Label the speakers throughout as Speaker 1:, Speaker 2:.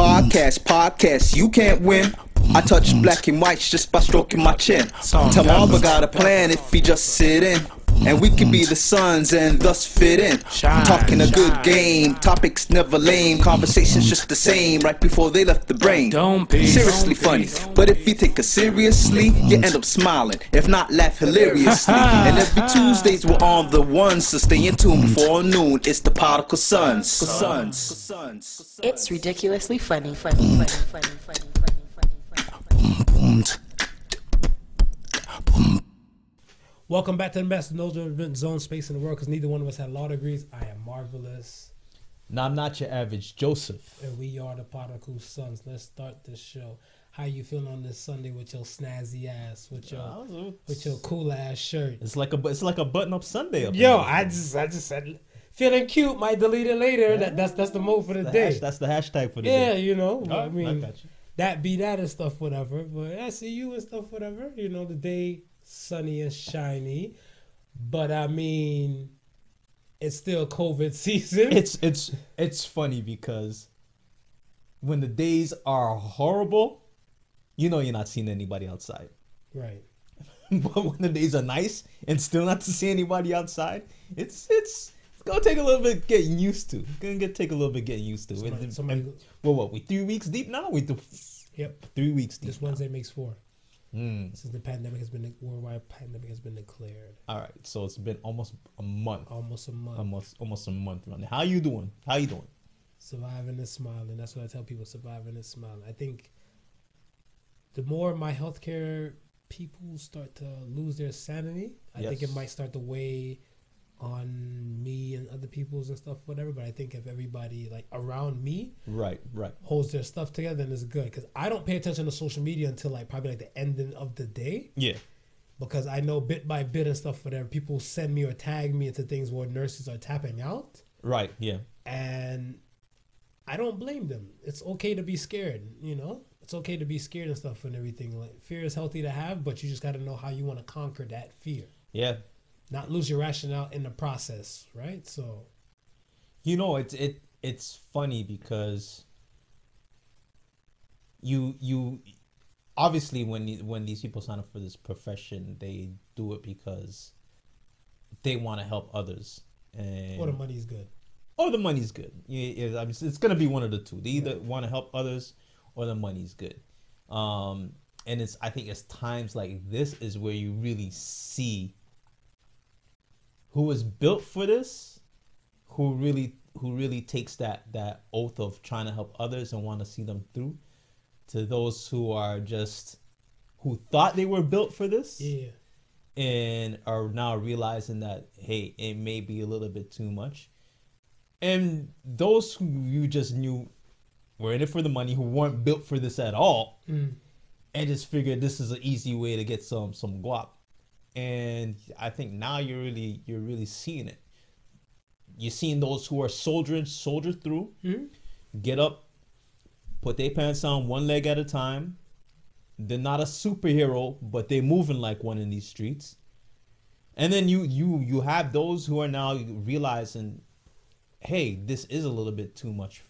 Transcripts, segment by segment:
Speaker 1: Podcast, podcast, you can't win. I touch black and whites just by stroking my chin. Tell Marva got a plan if he just sit in. And we can be the sons and thus fit in. Talking a good game, topics never lame, conversations just the same right before they left the brain.
Speaker 2: Don't be.
Speaker 1: Seriously funny, but if you take it seriously, you end up smiling. If not, laugh hilariously. and every Tuesdays we're on the ones, so stay in tune before noon. It's the Particle Sons. Sons.
Speaker 3: It's ridiculously funny, funny, funny, funny, funny, funny, funny, funny.
Speaker 4: Welcome back to the best no event zone space in the world because neither one of us had law degrees. I am marvelous,
Speaker 5: Now, I'm not your average Joseph.
Speaker 4: and we are the Particle Sons. Let's start this show. How you feeling on this Sunday with your snazzy ass, with your with your cool ass shirt?
Speaker 5: It's like a it's like a button up Sunday. Up
Speaker 4: Yo. I just I just said feeling cute. Might delete it later. That, that's that's the mode for the,
Speaker 5: The
Speaker 4: day.
Speaker 5: hash- that's the hashtag for the
Speaker 4: yeah,
Speaker 5: day.
Speaker 4: Yeah, you know. I mean,
Speaker 5: you.
Speaker 4: that be that and stuff, whatever. But I see you and stuff, whatever. You know, the day sunny and shiny. But I mean, it's still COVID season.
Speaker 5: It's it's it's funny because when the days are horrible, you know you're not seeing anybody outside.
Speaker 4: right.
Speaker 5: but when the days are nice and still not to see anybody outside, it's it's it's gonna take a little bit getting used to. It's gonna get take a little bit getting used to.
Speaker 4: Somebody-
Speaker 5: And-
Speaker 4: somebody-
Speaker 5: and- well, what we three weeks deep now? We do
Speaker 4: Yep.
Speaker 5: three weeks deep.
Speaker 4: This Wednesday makes four.
Speaker 5: Mm.
Speaker 4: Since the pandemic has been worldwide pandemic has been declared.
Speaker 5: All right, so it's been almost a month.
Speaker 4: Almost a month.
Speaker 5: almost almost a month running. How you doing? How you doing?
Speaker 4: surviving and smiling. That's what I tell people: surviving and smiling. I think the more my healthcare people start to lose their sanity, I think it might start to weigh on me and other people's and stuff, whatever. But I think if everybody like around me
Speaker 5: Right, right.
Speaker 4: holds their stuff together, then it's good. Because I don't pay attention to social media until like probably like the ending of the day.
Speaker 5: Yeah.
Speaker 4: Because I know bit by bit and stuff, whatever people send me or tag me into things where nurses are tapping out
Speaker 5: Right, yeah.
Speaker 4: and I don't blame them. It's okay to be scared, you know. It's okay to be scared and stuff and everything. Like fear is healthy to have, but you just got to know how you want to conquer that fear,
Speaker 5: Yeah.
Speaker 4: Not lose your rationale in the process, right? So,
Speaker 5: You know, it's it it's funny because you you obviously when when these people sign up for this profession, they do it because they want to help others. And
Speaker 4: or the money's good.
Speaker 5: or the money's good. Yeah, yeah, I mean, it's gonna be one of the two. They either want to help others, or the money's good. Um, and it's I think it's times like this is where you really see who was built for this, who really who really takes that that oath of trying to help others and want to see them through, to those who are just who thought they were built for this
Speaker 4: Yeah,
Speaker 5: and are now realizing that hey it may be a little bit too much. And those who you just knew were in it for the money who weren't built for this at all
Speaker 4: Mm.
Speaker 5: and just figured this is an easy way to get some some guap and i think now you're really you're really seeing it. You're seeing those who are soldiering soldier through
Speaker 4: Mhm.
Speaker 5: get up put their pants on one leg at a time. They're not a superhero but they're moving like one in these streets. And then you you you have those who are now realizing hey this is a little bit too much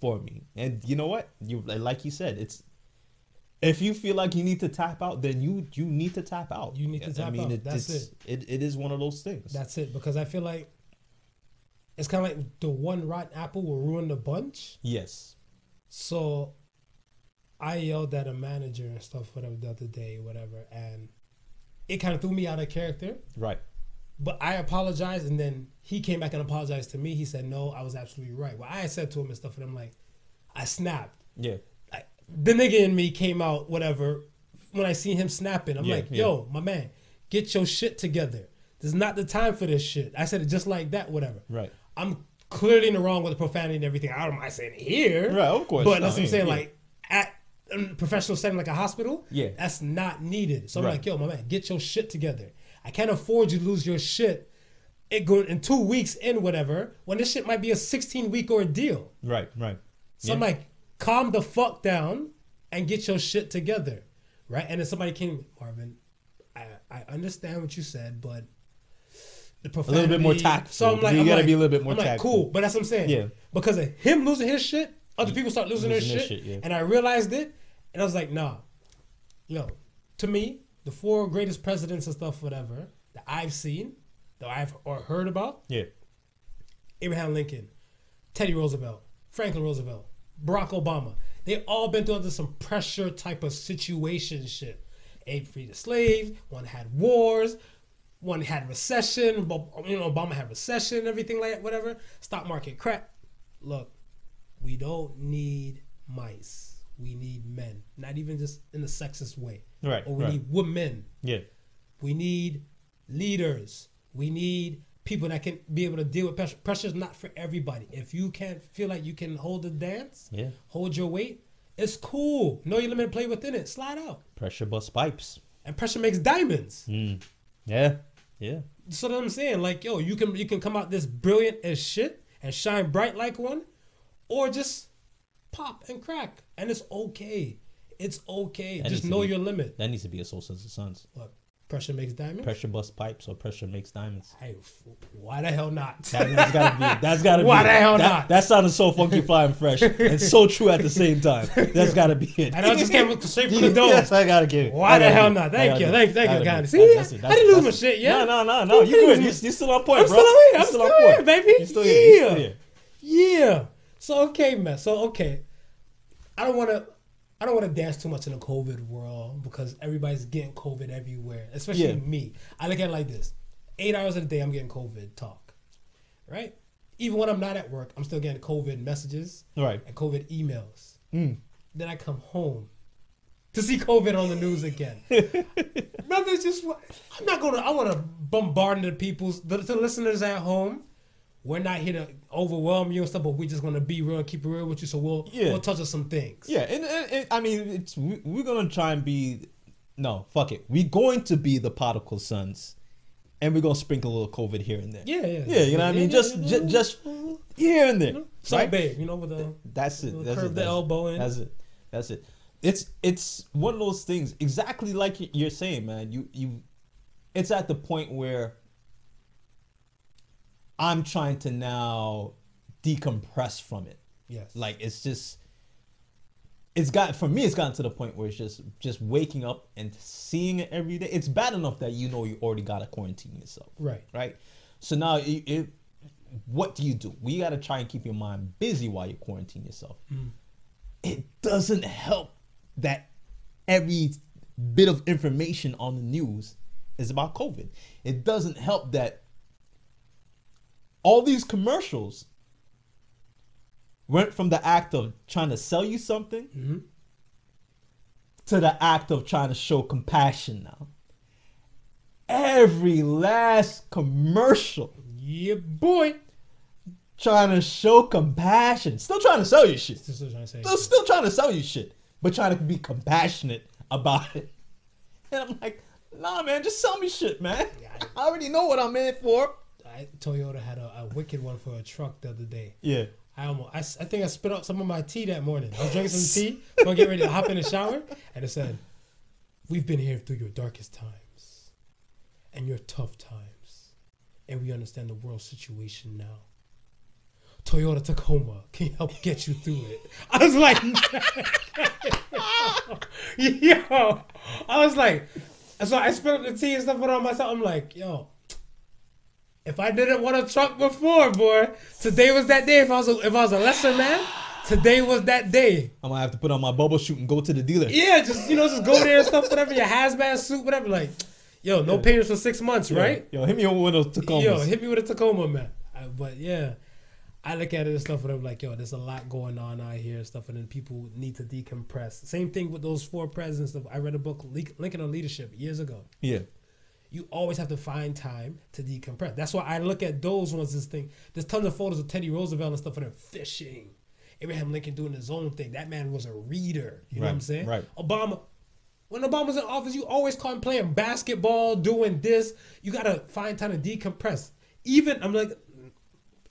Speaker 5: for me. And you know what? You like you said it's if you feel like you need to tap out then you you need to tap out
Speaker 4: You need to tap out. That's
Speaker 5: it's, it it is one of those things
Speaker 4: that's it. Because I feel like it's kind of like the one rotten apple will ruin the bunch.
Speaker 5: yes
Speaker 4: So I yelled at a manager and stuff, whatever, the other day, whatever, and it kind of threw me out of character.
Speaker 5: right
Speaker 4: But I apologized, and then he came back and apologized to me. He said, "No, I was absolutely right." Well, I said to him and stuff, and I'm like, I snapped.
Speaker 5: yeah
Speaker 4: the nigga in me came out, whatever. When I see him snapping, I'm
Speaker 5: Yeah,
Speaker 4: like,
Speaker 5: yeah.
Speaker 4: "Yo, my man, get your shit together. This is not the time for this shit." I said it just like that, whatever.
Speaker 5: right
Speaker 4: I'm clearly in the wrong with the profanity and everything. I don't mind saying it here,
Speaker 5: Right, of course.
Speaker 4: But that's what I'm saying.
Speaker 5: yeah.
Speaker 4: Like at a professional setting, like a hospital,
Speaker 5: Yeah.
Speaker 4: that's not needed. So I'm
Speaker 5: Right.
Speaker 4: like, yo, my man, get your shit together. I can't afford you to lose your shit. It go in two weeks in whatever when this shit might be a 16 week ordeal.
Speaker 5: right right
Speaker 4: So I'm like, calm the fuck down and get your shit together, right? And then somebody came, Marvin. I, I understand what you said, but the profanity, a
Speaker 5: little bit more tactful.
Speaker 4: So I'm like,
Speaker 5: You
Speaker 4: I'm
Speaker 5: gotta
Speaker 4: like-
Speaker 5: be a little bit more
Speaker 4: I'm like,
Speaker 5: tactful.
Speaker 4: cool, but that's what I'm saying.
Speaker 5: Yeah.
Speaker 4: Because of him losing his shit, other mm-hmm. people start losing,
Speaker 5: Losing
Speaker 4: their
Speaker 5: their
Speaker 4: shit,
Speaker 5: shit, yeah.
Speaker 4: and I realized it, and I was like, nah, yo, to me, the four greatest presidents and stuff, whatever that I've seen, that I've or heard about,
Speaker 5: Yeah.
Speaker 4: Abraham Lincoln, Teddy Roosevelt, Franklin Roosevelt, Barack Obama. They all been through under some pressure type of situation shit. Abe freed the slaves. One had wars. One had recession. You know, Obama had recession and everything like that. Whatever. Stock market crap. Look, we don't need mice. We need men. Not even just in the sexist way.
Speaker 5: Right,
Speaker 4: Or we
Speaker 5: right.
Speaker 4: need women.
Speaker 5: Yeah.
Speaker 4: We need leaders. We need people that can be able to deal with pressure. Pressure is not for everybody. If you can't feel like you can hold the dance,
Speaker 5: Yeah.
Speaker 4: hold your weight, it's cool. Know your limit, play within it, slide out.
Speaker 5: Pressure bust pipes.
Speaker 4: And pressure makes diamonds. Mm.
Speaker 5: Yeah. Yeah.
Speaker 4: So what I'm saying, like, yo, you can you can come out this brilliant as shit and shine bright like one, or just pop and crack, and it's okay. It's okay.
Speaker 5: That
Speaker 4: just know
Speaker 5: be-
Speaker 4: your limit.
Speaker 5: That needs to be a Soul Sons of Sons.
Speaker 4: Look, pressure makes diamonds.
Speaker 5: Pressure bust pipes or pressure makes diamonds.
Speaker 4: Hey, why the hell not?
Speaker 5: That, has gotta be. That's gotta
Speaker 4: Why
Speaker 5: be.
Speaker 4: the hell
Speaker 5: that,
Speaker 4: not?
Speaker 5: That sounded so funky, fly, and fresh, and so true at the same time. That's gotta be it.
Speaker 4: And I just came straight from the door.
Speaker 5: Yes, I gotta give it.
Speaker 4: Why the hell not? Thank you, thank you, thank
Speaker 5: I
Speaker 4: you, God. See,
Speaker 5: That's it,
Speaker 4: I didn't lose my shit yet.
Speaker 5: No, no, no, no. You good? You, still on point,
Speaker 4: I'm
Speaker 5: bro.
Speaker 4: still here.
Speaker 5: You
Speaker 4: I'm
Speaker 5: still on
Speaker 4: here,
Speaker 5: point.
Speaker 4: baby.
Speaker 5: You still here.
Speaker 4: Yeah. Yeah. So okay, man. So okay, I don't want to. I don't want to dance too much in the COVID world because everybody's getting COVID everywhere, especially
Speaker 5: Yeah.
Speaker 4: me. I look at it like this: eight hours a day, I'm getting COVID talk, right? Even when I'm not at work, I'm still getting COVID messages
Speaker 5: Right.
Speaker 4: and COVID emails. Hmm. Then I come home to see COVID on the news again. Brother, just I'm not gonna. I want to bombard the people's the, the listeners at home. We're not here to overwhelm you and stuff, but we're just gonna be real and keep it real with you. So we'll
Speaker 5: Yeah.
Speaker 4: we'll touch on some things.
Speaker 5: Yeah, and, and, and I mean, it's we, we're gonna try and be. No, fuck it. We're going to be the particle sons, and we're gonna sprinkle a little COVID here and there.
Speaker 4: Yeah, yeah,
Speaker 5: yeah. You know what I mean?
Speaker 4: yeah,
Speaker 5: just,
Speaker 4: yeah.
Speaker 5: just here and there.
Speaker 4: So
Speaker 5: right?
Speaker 4: babe, you know with the
Speaker 5: That's it. That's
Speaker 4: curve
Speaker 5: it.
Speaker 4: the
Speaker 5: That's it.
Speaker 4: elbow in.
Speaker 5: That's it. That's it. It's it's one of those things exactly like you're saying, man. You you, it's at the point where I'm trying to now decompress from it.
Speaker 4: yes,
Speaker 5: Like it's just it's got for me it's gotten to the point where it's just just waking up and seeing it every day. It's bad enough that you know you already gotta quarantine yourself.
Speaker 4: right.
Speaker 5: Right? So now it, it what do you do? We gotta try and keep your mind busy while you quarantine yourself. Mm. It doesn't help that every bit of information on the news is about COVID. It doesn't help that all these commercials went from the act of trying to sell you something to the act of trying to show compassion now. Every last commercial
Speaker 4: Yeah, boy.
Speaker 5: trying to show compassion. Still trying to sell you shit.
Speaker 4: Is what I'm saying.
Speaker 5: Still, still trying to sell you shit, but trying to be compassionate about it. And I'm like, nah, man, just sell me shit, man. I already know what I'm in for.
Speaker 4: I, Toyota had a, a wicked one for a truck the other day.
Speaker 5: Yeah.
Speaker 4: I almost—I think I spit out some of my tea that morning. I was drinking some tea, gonna get ready to hop in the shower, and it said, "We've been here through your darkest times, and your tough times, and we understand the world situation now. Toyota Tacoma can help get you through it." I was like, "Yo," I was like, so I spit out the tea and stuff put on myself. I'm like, "Yo." If I didn't want a truck before, boy, today was that day. If I was a, if I was a lesser man, today was that day.
Speaker 5: I'm gonna have to put on my bubble shoot and go to the dealer.
Speaker 4: Yeah, just you know, just go there and stuff, whatever. Your hazmat suit, whatever. Like, yo, no payments for six months, right?
Speaker 5: Yo, hit me on one of those Tacomas.
Speaker 4: Yo, hit me with a Tacoma, man. I, but yeah, I look at it and stuff, and I'm like, yo, there's a lot going on out here and stuff, and then people need to decompress. Same thing with those four presidents. Stuff. I read a book, Lincoln on Leadership, years ago.
Speaker 5: yeah.
Speaker 4: You always have to find time to decompress. That's why I look at those ones as thing. There's tons of photos of Teddy Roosevelt and stuff of them fishing. Abraham Lincoln doing his own thing. That man was a reader. You know what I'm saying?
Speaker 5: right.
Speaker 4: Obama, when Obama's in office, you always caught him playing basketball, doing this. You gotta find time to decompress. Even I'm like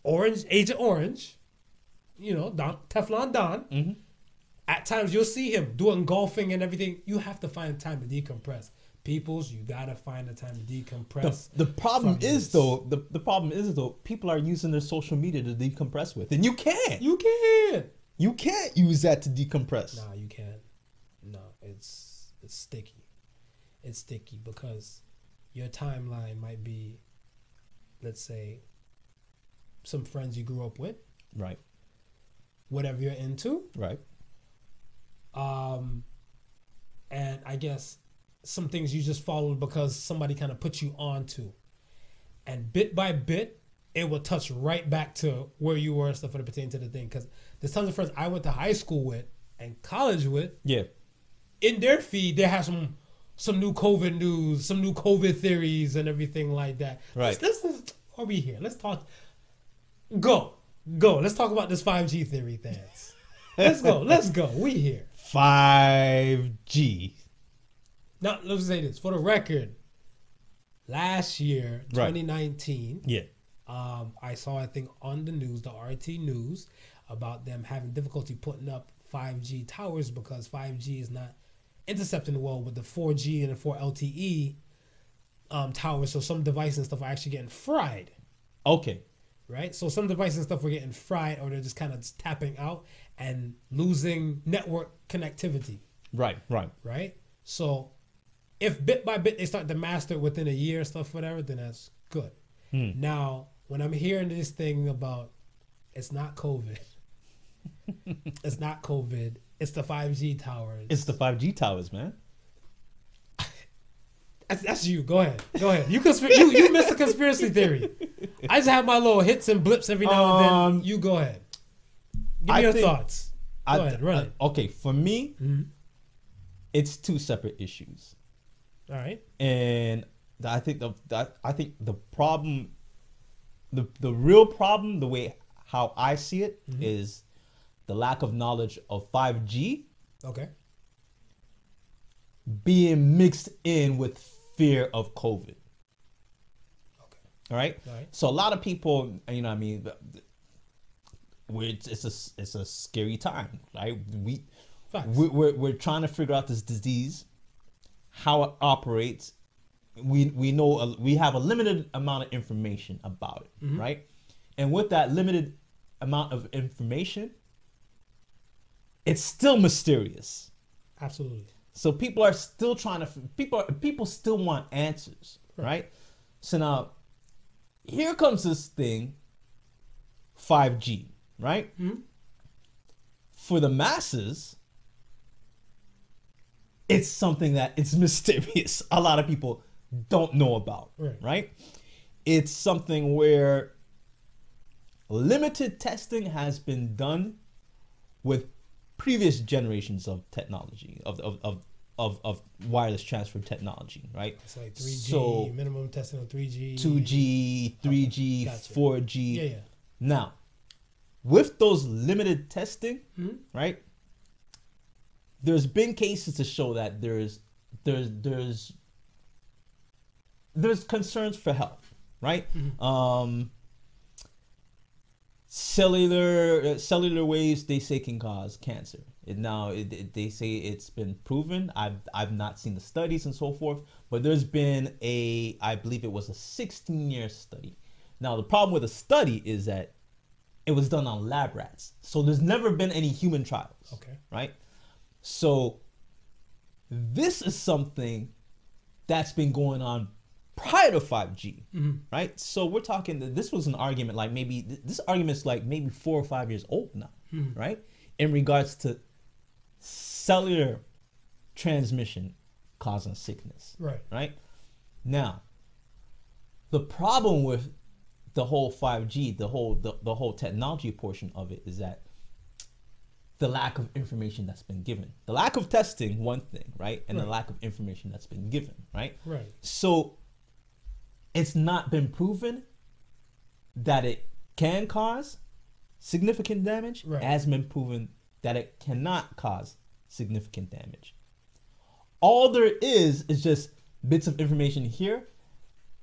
Speaker 4: Orange, Agent Orange, you know, Don, Teflon Don.
Speaker 5: Mm-hmm.
Speaker 4: At times you'll see him doing golfing and everything. You have to find time to decompress. Peoples, you gotta find the time to decompress.
Speaker 5: the problem is
Speaker 4: this.
Speaker 5: though, the, the problem is though, people are using their social media to decompress with, and you can't.
Speaker 4: You can't
Speaker 5: You can't use that to decompress.
Speaker 4: Nah, you can't. No, it's it's sticky. It's sticky because your timeline might be, let's say, some friends you grew up with,
Speaker 5: Right.
Speaker 4: whatever you're into,
Speaker 5: Right.
Speaker 4: um, and I guess some things you just followed because somebody kind of put you onto, and bit by bit, it will touch right back to where you were and stuff when it pertains to the thing. Because there's tons of friends I went to high school with and college with.
Speaker 5: Yeah.
Speaker 4: In their feed, they have some some new COVID news, some new COVID theories, and everything like that.
Speaker 5: Right.
Speaker 4: Let's, let's, are we here? Let's talk. Go, go. Let's talk about this 5G theory, things. Let's go. Let's go. We here.
Speaker 5: 5G.
Speaker 4: Now, let's say this for the record. Last year,
Speaker 5: Right.
Speaker 4: 2019,
Speaker 5: Yeah.
Speaker 4: um, I saw I think on the news, the RT news, about them having difficulty putting up 5G towers because 5G is not intercepting well with the 4G and the 4 LTE um, towers. So some devices and stuff are actually getting fried,
Speaker 5: Okay.
Speaker 4: right? So some devices and stuff were getting fried, or they're just kind of tapping out and losing network connectivity
Speaker 5: Right. Right.
Speaker 4: right? So if bit by bit they start to master it within a year, stuff, whatever, then that's good.
Speaker 5: Hmm.
Speaker 4: Now, when I'm hearing this thing about it's not COVID, it's not COVID, it's the 5G towers.
Speaker 5: It's the 5G towers, man.
Speaker 4: that's, that's you. Go ahead. Go ahead. You conspir- you you missed the conspiracy theory. I just have my little hits and blips every now and
Speaker 5: Um,
Speaker 4: then. You go ahead. Give me
Speaker 5: I
Speaker 4: your thoughts. Go
Speaker 5: I-
Speaker 4: ahead, run
Speaker 5: I-
Speaker 4: it.
Speaker 5: Okay, for me,
Speaker 4: Mhm.
Speaker 5: it's two separate issues.
Speaker 4: All right.
Speaker 5: and I think the that I think the problem, the the real problem, the way how I see it mm-hmm. is the lack of knowledge of five G
Speaker 4: Okay.
Speaker 5: being mixed in with fear of COVID.
Speaker 4: Okay.
Speaker 5: All right.
Speaker 4: All right.
Speaker 5: So a lot of people, you know, what I mean, it's it's a it's a scary time, right? We
Speaker 4: Facts.
Speaker 5: we we're, we're trying to figure out this disease, how it operates. We we know a, we have a limited amount of information about it, mm-hmm. right? And with that limited amount of information, it's still mysterious.
Speaker 4: Absolutely.
Speaker 5: So people are still trying to people are, people still want answers, right? So now here comes this thing 5G, right? Mm-hmm. For the masses it's something that it's mysterious. A lot of people don't know about,
Speaker 4: Right.
Speaker 5: right? It's something where limited testing has been done with previous generations of technology of of of of, of wireless transfer technology, right?
Speaker 4: It's like 3G,
Speaker 5: So
Speaker 4: minimum testing on 3G.
Speaker 5: 2G, 3G,
Speaker 4: Gotcha.
Speaker 5: 4G.
Speaker 4: Yeah, yeah.
Speaker 5: Now, with those limited testing,
Speaker 4: Mhm.
Speaker 5: right? There's been cases to show that there's there's there's there's concerns for health, right? Um, cellular uh, cellular waves they say can cause cancer. It now it, it- they say it's been proven. I've I've not seen the studies and so forth, but there's been a I believe it was a 16 year study. Now the problem with the study is that it was done on lab rats, so there's never been any human trials.
Speaker 4: Okay.
Speaker 5: right? So this is something that's been going on prior to 5G, mm-hmm. right? So we're talking that this was an argument like maybe this argument's like maybe four or five years old now, mm-hmm. right? In regards to cellular transmission causing sickness,
Speaker 4: Right.
Speaker 5: right? Now, the problem with the whole 5G, the whole the, the whole technology portion of it is that the lack of information that's been given. The lack of testing, one thing, right? And the lack of information that's been given, right?
Speaker 4: Right.
Speaker 5: So it's not been proven that it can cause significant damage.
Speaker 4: Right.
Speaker 5: It has been proven that it cannot cause significant damage. All there is is just bits of information here,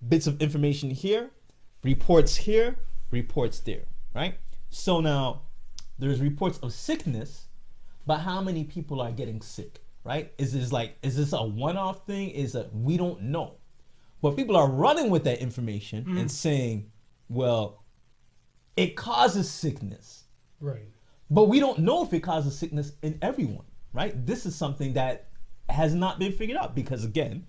Speaker 5: bits of information here, reports here, reports there, right? So now there's reports of sickness, but how many people are getting sick, right? Is this like is this a one-off thing? Is that we don't know. But people are running with that information mm-hmm. and saying, well, it causes sickness.
Speaker 4: Right.
Speaker 5: but we don't know if it causes sickness in everyone, right? This is something that has not been figured out because again,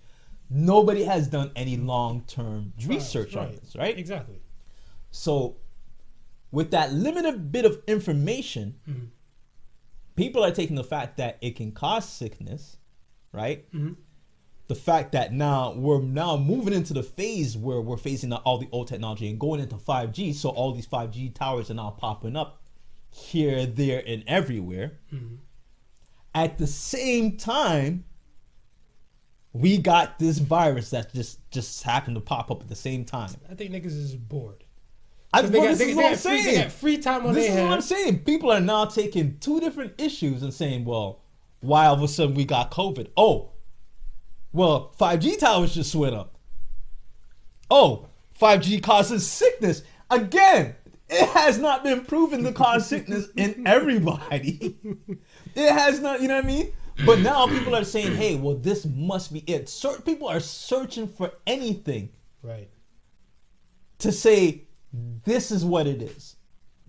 Speaker 5: nobody has done any long-term research on this, right?
Speaker 4: Exactly.
Speaker 5: So, with that limited bit of information,
Speaker 4: Mm-hmm.
Speaker 5: people are taking the fact that it can cause sickness, right?
Speaker 4: Mm-hmm.
Speaker 5: The fact that now we're now moving into the phase where we're phasing out all the old technology and going into 5G. So all these 5G towers are now popping up here, there, and everywhere.
Speaker 4: Mm-hmm.
Speaker 5: At the same time, we got this virus that just just happened to pop up at the same time.
Speaker 4: I think niggas is bored.
Speaker 5: I,
Speaker 4: they got-
Speaker 5: this
Speaker 4: they-
Speaker 5: is
Speaker 4: they
Speaker 5: what I'm
Speaker 4: got free- they
Speaker 5: saying.
Speaker 4: got free time on
Speaker 5: This is what I'm saying. People are now taking two different issues and saying, well, why all of a sudden we got COVID? Oh, well, 5G towers just went up. Oh, 5G causes sickness. Again, it has not been proven to cause sickness in everybody. it has not, you know what I mean? But now people are saying, hey, well, this must be it. Certain people are searching for anything
Speaker 4: Right.
Speaker 5: to say this is what it is.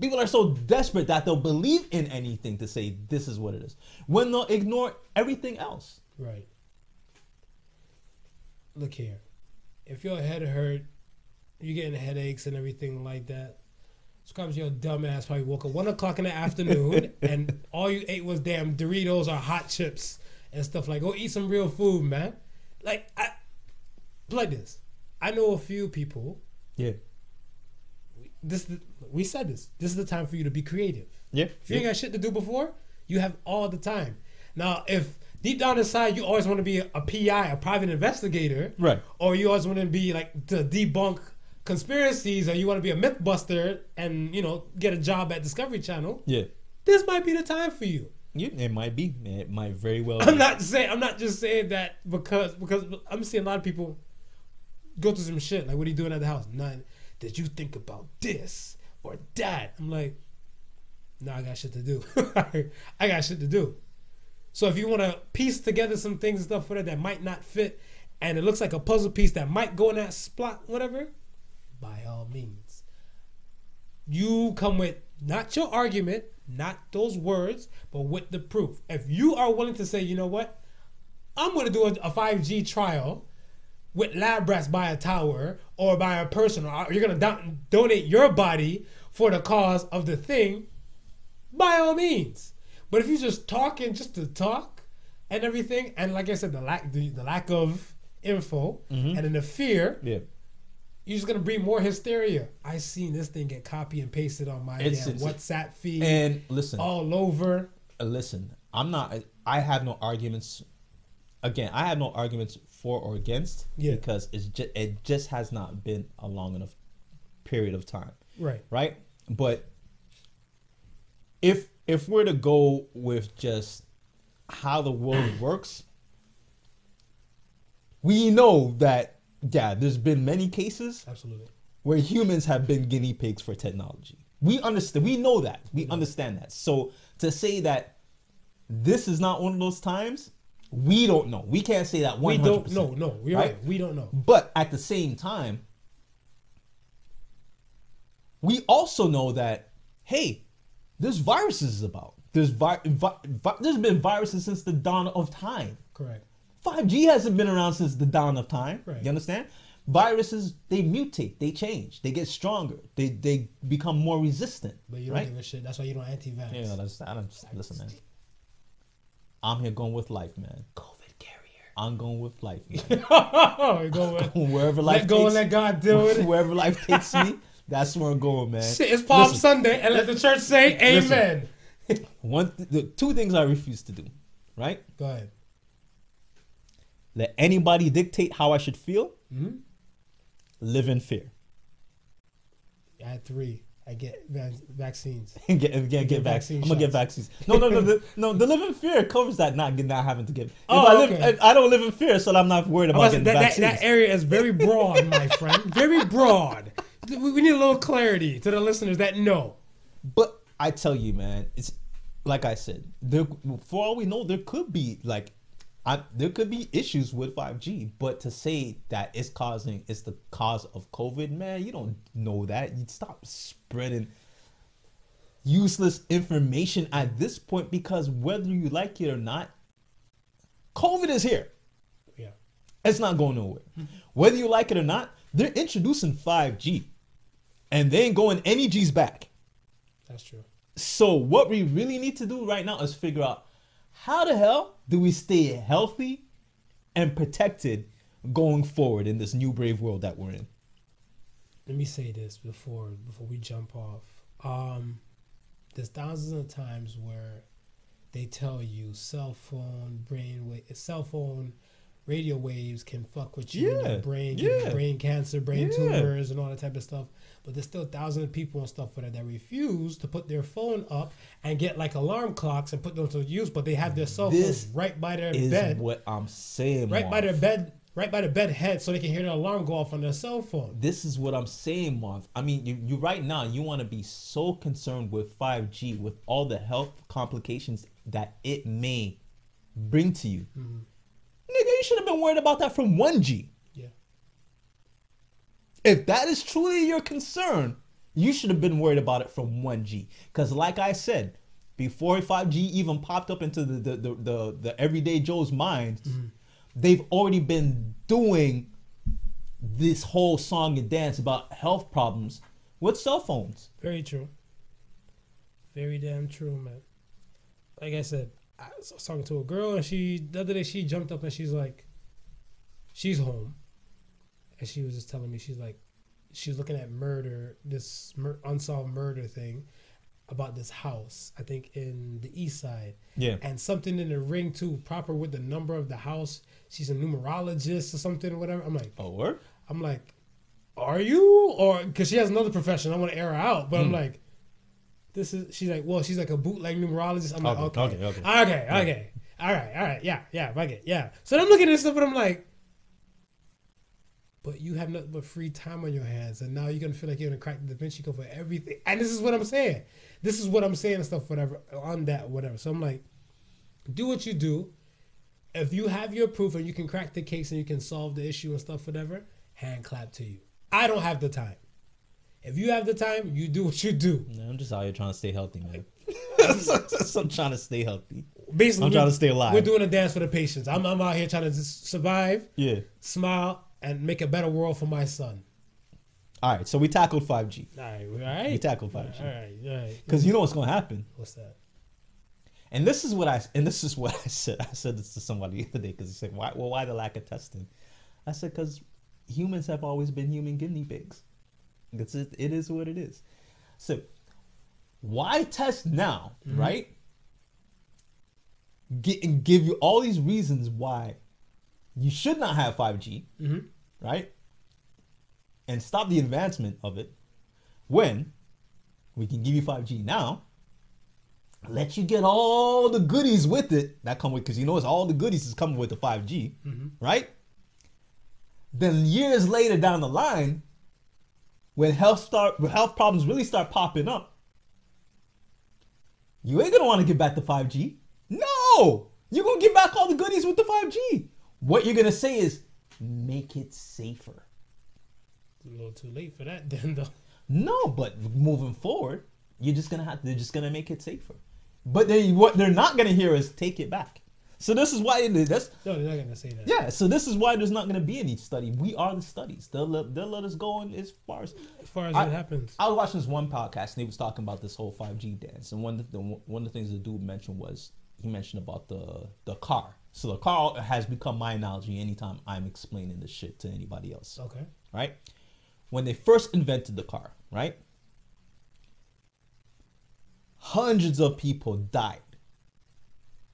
Speaker 5: People are so desperate that they'll believe in anything to say this is what it is when they'll ignore everything else.
Speaker 4: Right. Look here. If your head hurt, you're getting headaches and everything like that. Sometimes your dumb ass probably woke up one o'clock in the afternoon and all you ate was damn Doritos or hot chips and stuff like. Go eat some real food, man. Like I, like this. I know a few people.
Speaker 5: Yeah.
Speaker 4: This we said this. This is the time for you to be creative.
Speaker 5: Yeah.
Speaker 4: If you ain't got shit to do before, you have all the time. Now, if deep down inside you always want to be a, a PI, a private investigator,
Speaker 5: Right.
Speaker 4: or you always want to be like to debunk conspiracies, or you want to be a myth buster and you know get a job at Discovery Channel,
Speaker 5: Yeah.
Speaker 4: this might be the time for you.
Speaker 5: Yeah, it might be. It might very well be.
Speaker 4: I'm not saying I'm not just saying that because because I'm seeing a lot of people go through some shit like what are you doing at the house? None. Did you think about this or that? I'm like, no, I got shit to do. I got shit to do. So if you want to piece together some things and stuff for that that might not fit, and it looks like a puzzle piece that might go in that spot, whatever, by all means, you come with not your argument, not those words, but with the proof. If you are willing to say, you know what, I'm going to do a, a 5G trial with lab rats by a tower or by a person, or you're to do- donate your body for the cause of the thing, by all means. But if you're just talking just to talk and everything, and like I said, the lack the, the lack of info and then the fear,
Speaker 5: yeah.
Speaker 4: you're just gonna bring more hysteria. I seen this thing get copy and pasted on my
Speaker 5: It's-
Speaker 4: damn
Speaker 5: it's-
Speaker 4: WhatsApp feed
Speaker 5: And listen,
Speaker 4: all over.
Speaker 5: uh, listen. I'm not. I have no arguments. Again, I have no arguments for or against
Speaker 4: Yeah.
Speaker 5: because it's just it just has not been a long enough period of time.
Speaker 4: Right.
Speaker 5: right? But if if we're to go with just how the world works, we know that yeah, there's been many cases
Speaker 4: Absolutely.
Speaker 5: where humans have been guinea pigs for technology. We understand. We know that. We understand that. So to say that this is not one of those times, we don't know. We can't say that one
Speaker 4: We don't know. No, you're right. We don't know.
Speaker 5: But at the same time, we also know that hey, there's viruses about. There's vi- vi- vi- there's been viruses since the dawn of time.
Speaker 4: Correct.
Speaker 5: 5G hasn't been around since the dawn of time.
Speaker 4: Right.
Speaker 5: You understand? Viruses they mutate, they change, they get stronger, they they become more resistant.
Speaker 4: But you don't
Speaker 5: right?
Speaker 4: give a shit. That's why you don't anti-vax.
Speaker 5: Yeah, that's I don't listen, man. I'm here going with life, man.
Speaker 4: COVID carrier.
Speaker 5: I'm going with life, man.
Speaker 4: go with.
Speaker 5: wherever life
Speaker 4: Let go and let God deal with it.
Speaker 5: wherever life takes me, that's where I'm going, man.
Speaker 4: Shit, it's Palm
Speaker 5: Listen,
Speaker 4: Sunday, and let the church say
Speaker 5: Listen.
Speaker 4: Amen.
Speaker 5: One, th- the two things I refuse to do, right?
Speaker 4: Go ahead.
Speaker 5: Let anybody dictate how I should feel.
Speaker 4: Mm-hmm.
Speaker 5: Live in fear.
Speaker 4: I had three. I get va- vaccines.
Speaker 5: get get, get,
Speaker 4: Get
Speaker 5: I'm gonna get vaccines. No, no, no, the, no. The live in fear covers that not not having to get. If
Speaker 4: Oh,
Speaker 5: I live,
Speaker 4: okay.
Speaker 5: if I don't live in fear, so I'm not worried about
Speaker 4: That,
Speaker 5: getting
Speaker 4: that,
Speaker 5: vaccines.
Speaker 4: that area is very broad, my friend. Very broad. We we need a little clarity to the listeners that know.
Speaker 5: But I tell you, man, it's like I said. There, for all we know, there could be like, I, there could be issues with 5G. But to say that it's causing, it's the cause of COVID, man, you don't know that. You stop spreading. useless information at this point because whether you like it or not, COVID is here.
Speaker 4: Yeah.
Speaker 5: It's not going nowhere. Mm-hmm. Whether you like it or not, they're introducing 5G and they ain't going any G's back.
Speaker 4: That's true.
Speaker 5: So what we really need to do right now is figure out how the hell do we stay healthy and protected going forward in this new brave world that we're in.
Speaker 4: Let me say this before before we jump off. Um, there's thousands of times where they tell you cell phone brain wa- cell phone radio waves can fuck with you
Speaker 5: Yeah,
Speaker 4: your brain,
Speaker 5: yeah.
Speaker 4: brain cancer, brain
Speaker 5: Yeah.
Speaker 4: tumors, and all that type of stuff. But there's still thousands of people and stuff for that that refuse to put their phone up and get like alarm clocks and put them to use, but they have their cell
Speaker 5: This
Speaker 4: phones right by their
Speaker 5: Is
Speaker 4: bed,
Speaker 5: what I'm saying.
Speaker 4: right by their bed, right by the bed head, so they can hear the alarm go off on their cell phone.
Speaker 5: This is what I'm saying, Marv. I mean, you, you right now you want to be so concerned with 5G with all the health complications that it may bring to you. Mm-hmm. Nigga, you should have been worried about that from 1G.
Speaker 4: Yeah.
Speaker 5: If that is truly your concern, you should have been worried about it from 1G. Because, like I said, before 5G even popped up into the the, the, the, the everyday Joe's mind, mm-hmm. They've already been doing this whole song and dance about health problems with cell phones.
Speaker 4: Very true. Very damn true, man. Like I said, I was talking to a girl and she the other day she jumped up and she's like, she's home, and she was just telling me she's like, she's looking at murder, this mur- unsolved murder thing about this house. I think in the east side.
Speaker 5: Yeah.
Speaker 4: And something in the ring too, proper with the number of the house. She's a numerologist or something, or whatever. I'm like,
Speaker 5: Oh, what?
Speaker 4: I'm like, are you? Or because she has another profession, I want to air her out. But I'm hmm. like, this is. She's like, well, she's like a bootleg numerologist. I'm like,
Speaker 5: Okay,
Speaker 4: okay,
Speaker 5: okay, okay.
Speaker 4: Ah, okay, okay, all right, all right, yeah, yeah, fuck it, yeah. So I'm looking at this stuff, and I'm like, but you have nothing but free time on your hands, and now you're gonna feel like you're gonna crack the Da Vinci Code for everything. And this is what I'm saying. This is what I'm saying and stuff, whatever, on that, whatever. So I'm like, do what you do. If you have your proof and you can crack the case and you can solve the issue and stuff, whatever, hand clap to you. I don't have the time. If you have the time, you do what you do.
Speaker 5: No, I'm just out here trying to stay healthy, man. I'm trying to stay healthy.
Speaker 4: Basically,
Speaker 5: I'm trying to stay alive.
Speaker 4: We're doing a dance for the patients. I'm, I'm out here trying to just survive,
Speaker 5: Yeah.
Speaker 4: smile, and make a better world for my son.
Speaker 5: All right, so we tackled 5G.
Speaker 4: All right, all right.
Speaker 5: We tackled 5G.
Speaker 4: All right, all right.
Speaker 5: Because you know what's going to happen.
Speaker 4: What's that?
Speaker 5: And this is what I and this is what I said. I said this to somebody the other day because he said, "Why? Well, why the lack of testing?" I said, "Because humans have always been human guinea pigs. It's it, it is what it is. So, why test now, right? Get and give you all these reasons why you should not have five G,
Speaker 4: Mhm.
Speaker 5: right? And stop the advancement of it when we can give you five G now." Let you get all the goodies with it that come with because you know it's all the goodies is coming with the 5G, mm-hmm. right? Then years later down the line, when health start when health problems really start popping up, you ain't gonna want to get back to 5G. No, you're gonna get back all the goodies with the 5G. What you're gonna say is make it safer.
Speaker 4: It's a little too late for that, then, though.
Speaker 5: No, but moving forward, you're just gonna have they're just gonna make it safer. But they what they're not gonna hear is take it back. So this is why it- that's
Speaker 4: No, they're not gonna say that.
Speaker 5: yeah. So this is why there's not gonna be any study. We are the studies. They'll let, they'll let us go on as far as.
Speaker 4: As far as
Speaker 5: I-
Speaker 4: what happens.
Speaker 5: I was watching this one podcast and he was talking about this whole 5G dance, and one of the one of the things the dude mentioned was he mentioned about the the car. So the car has become my analogy anytime I'm explaining this shit to anybody else
Speaker 4: Okay.
Speaker 5: right? When they first invented the car, right? Hundreds of people died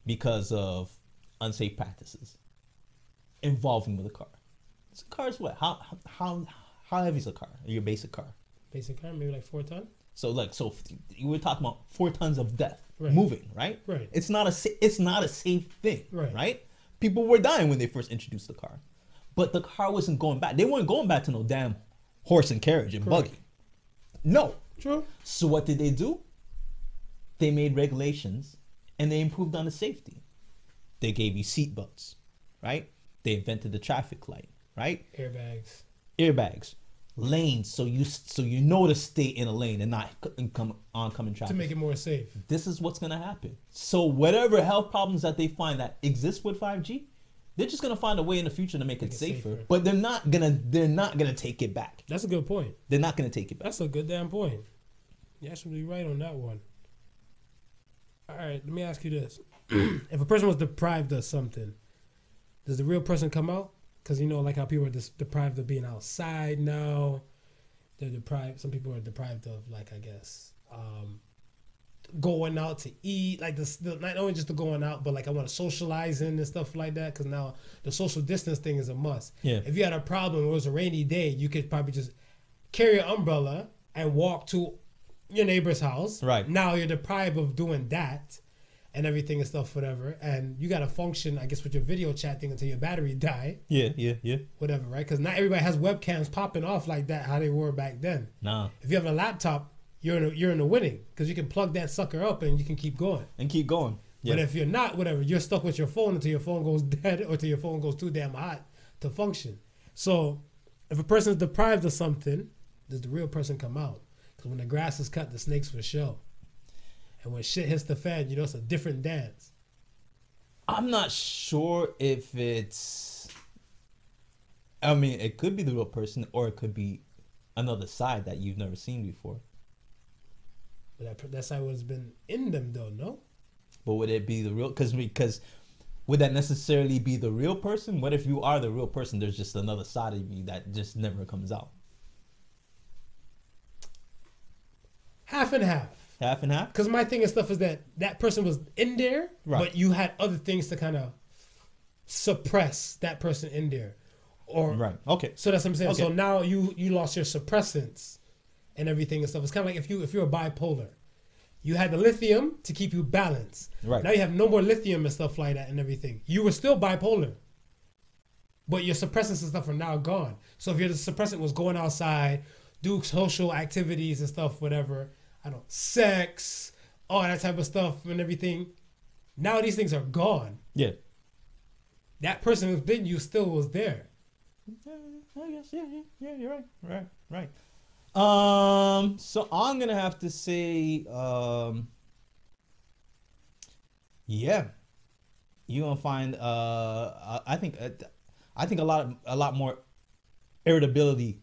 Speaker 5: because of unsafe practices involving with the car. So car is what? How how how heavy is a car? Your basic car.
Speaker 4: Basic car, maybe like four ton.
Speaker 5: So like so you were talking about four tons of death
Speaker 4: Right.
Speaker 5: moving, right?
Speaker 4: Right.
Speaker 5: It's not a it's not a safe thing,
Speaker 4: Right.
Speaker 5: Right. People were dying when they first introduced the car, but the car wasn't going back. They weren't going back to no damn horse and carriage and
Speaker 4: Correct.
Speaker 5: buggy. No.
Speaker 4: True.
Speaker 5: So what did they do? They made regulations and they improved on the safety. They gave you seatbelts, right? They invented the traffic light, right?
Speaker 4: Airbags.
Speaker 5: airbags. lanes so you so you know to stay in a lane and not come oncoming traffic.
Speaker 4: to make it more safe.
Speaker 5: this is what's gonna happen. So whatever health problems that they find that exist with 5G, they're just gonna find a way in the future to make it
Speaker 4: it
Speaker 5: safer.
Speaker 4: safer.
Speaker 5: But they're not gonna they're not gonna take it back.
Speaker 4: That's a good point.
Speaker 5: They're not gonna take it back.
Speaker 4: That's a good damn point. You're actually right on that one. All right, let me ask you this: If a person was deprived of something, does the real person come out? Because you know, like how people are dis- deprived of being outside now. They're deprived. Some people are deprived of, like I guess, um, going out to eat. Like this, the, not only just the going out, but like I want to socializing and stuff like that. Because now the social distance thing is a must.
Speaker 5: Yeah.
Speaker 4: If you had a problem, it was a rainy day, you could probably just carry an umbrella and walk to your neighbor's house.
Speaker 5: Right.
Speaker 4: Now you're deprived of doing that and everything and stuff, whatever. And you got to function, I guess, with your video chat thing until your battery die,
Speaker 5: Yeah, yeah, yeah.
Speaker 4: whatever, right? Because not everybody has webcams popping off like that, how they were back then.
Speaker 5: Nah.
Speaker 4: If you have a laptop, you're in a, you're in the winning because you can plug that sucker up and you can keep going.
Speaker 5: And keep going. Yeah.
Speaker 4: But if you're not, whatever, you're stuck with your phone until your phone goes dead or until your phone goes too damn hot to function. So, if a person is deprived of something, does the real person come out? Because when the grass is cut, the snakes will show. And when shit hits the fan, you know it's a different dance.
Speaker 5: I'm not sure if it's. I mean, it could be the real person, or it could be another side that you've never seen before.
Speaker 4: But that, that side would have been in them, though, no?
Speaker 5: But would it be the real? Because because would that necessarily be the real person? What if you are the real person? There's just another side of you that just never comes out.
Speaker 4: Half and half.
Speaker 5: Half and half.
Speaker 4: Because my thing and stuff is that that person was in there,
Speaker 5: Right.
Speaker 4: but you had other things to kind of suppress that person in there. Or
Speaker 5: Right. Okay.
Speaker 4: So that's what I'm saying. So now you you lost your suppressants and everything and stuff. It's kind of like if you if you're bipolar, you had the lithium to keep you balanced.
Speaker 5: Right.
Speaker 4: Now you have no more lithium and stuff like that and everything. You were still bipolar, but your suppressants and stuff are now gone. So if your suppressant was going outside, do social activities and stuff, whatever, I don't sex, all that type of stuff and everything. Now these things are gone.
Speaker 5: Yeah.
Speaker 4: That person within you still was there.
Speaker 5: Yeah, I guess yeah, yeah, yeah. You're right, right, right. Um, so I'm gonna have to say, um, yeah, you're gonna find. Uh, I- I think, uh, I think a lot, of, a lot more irritability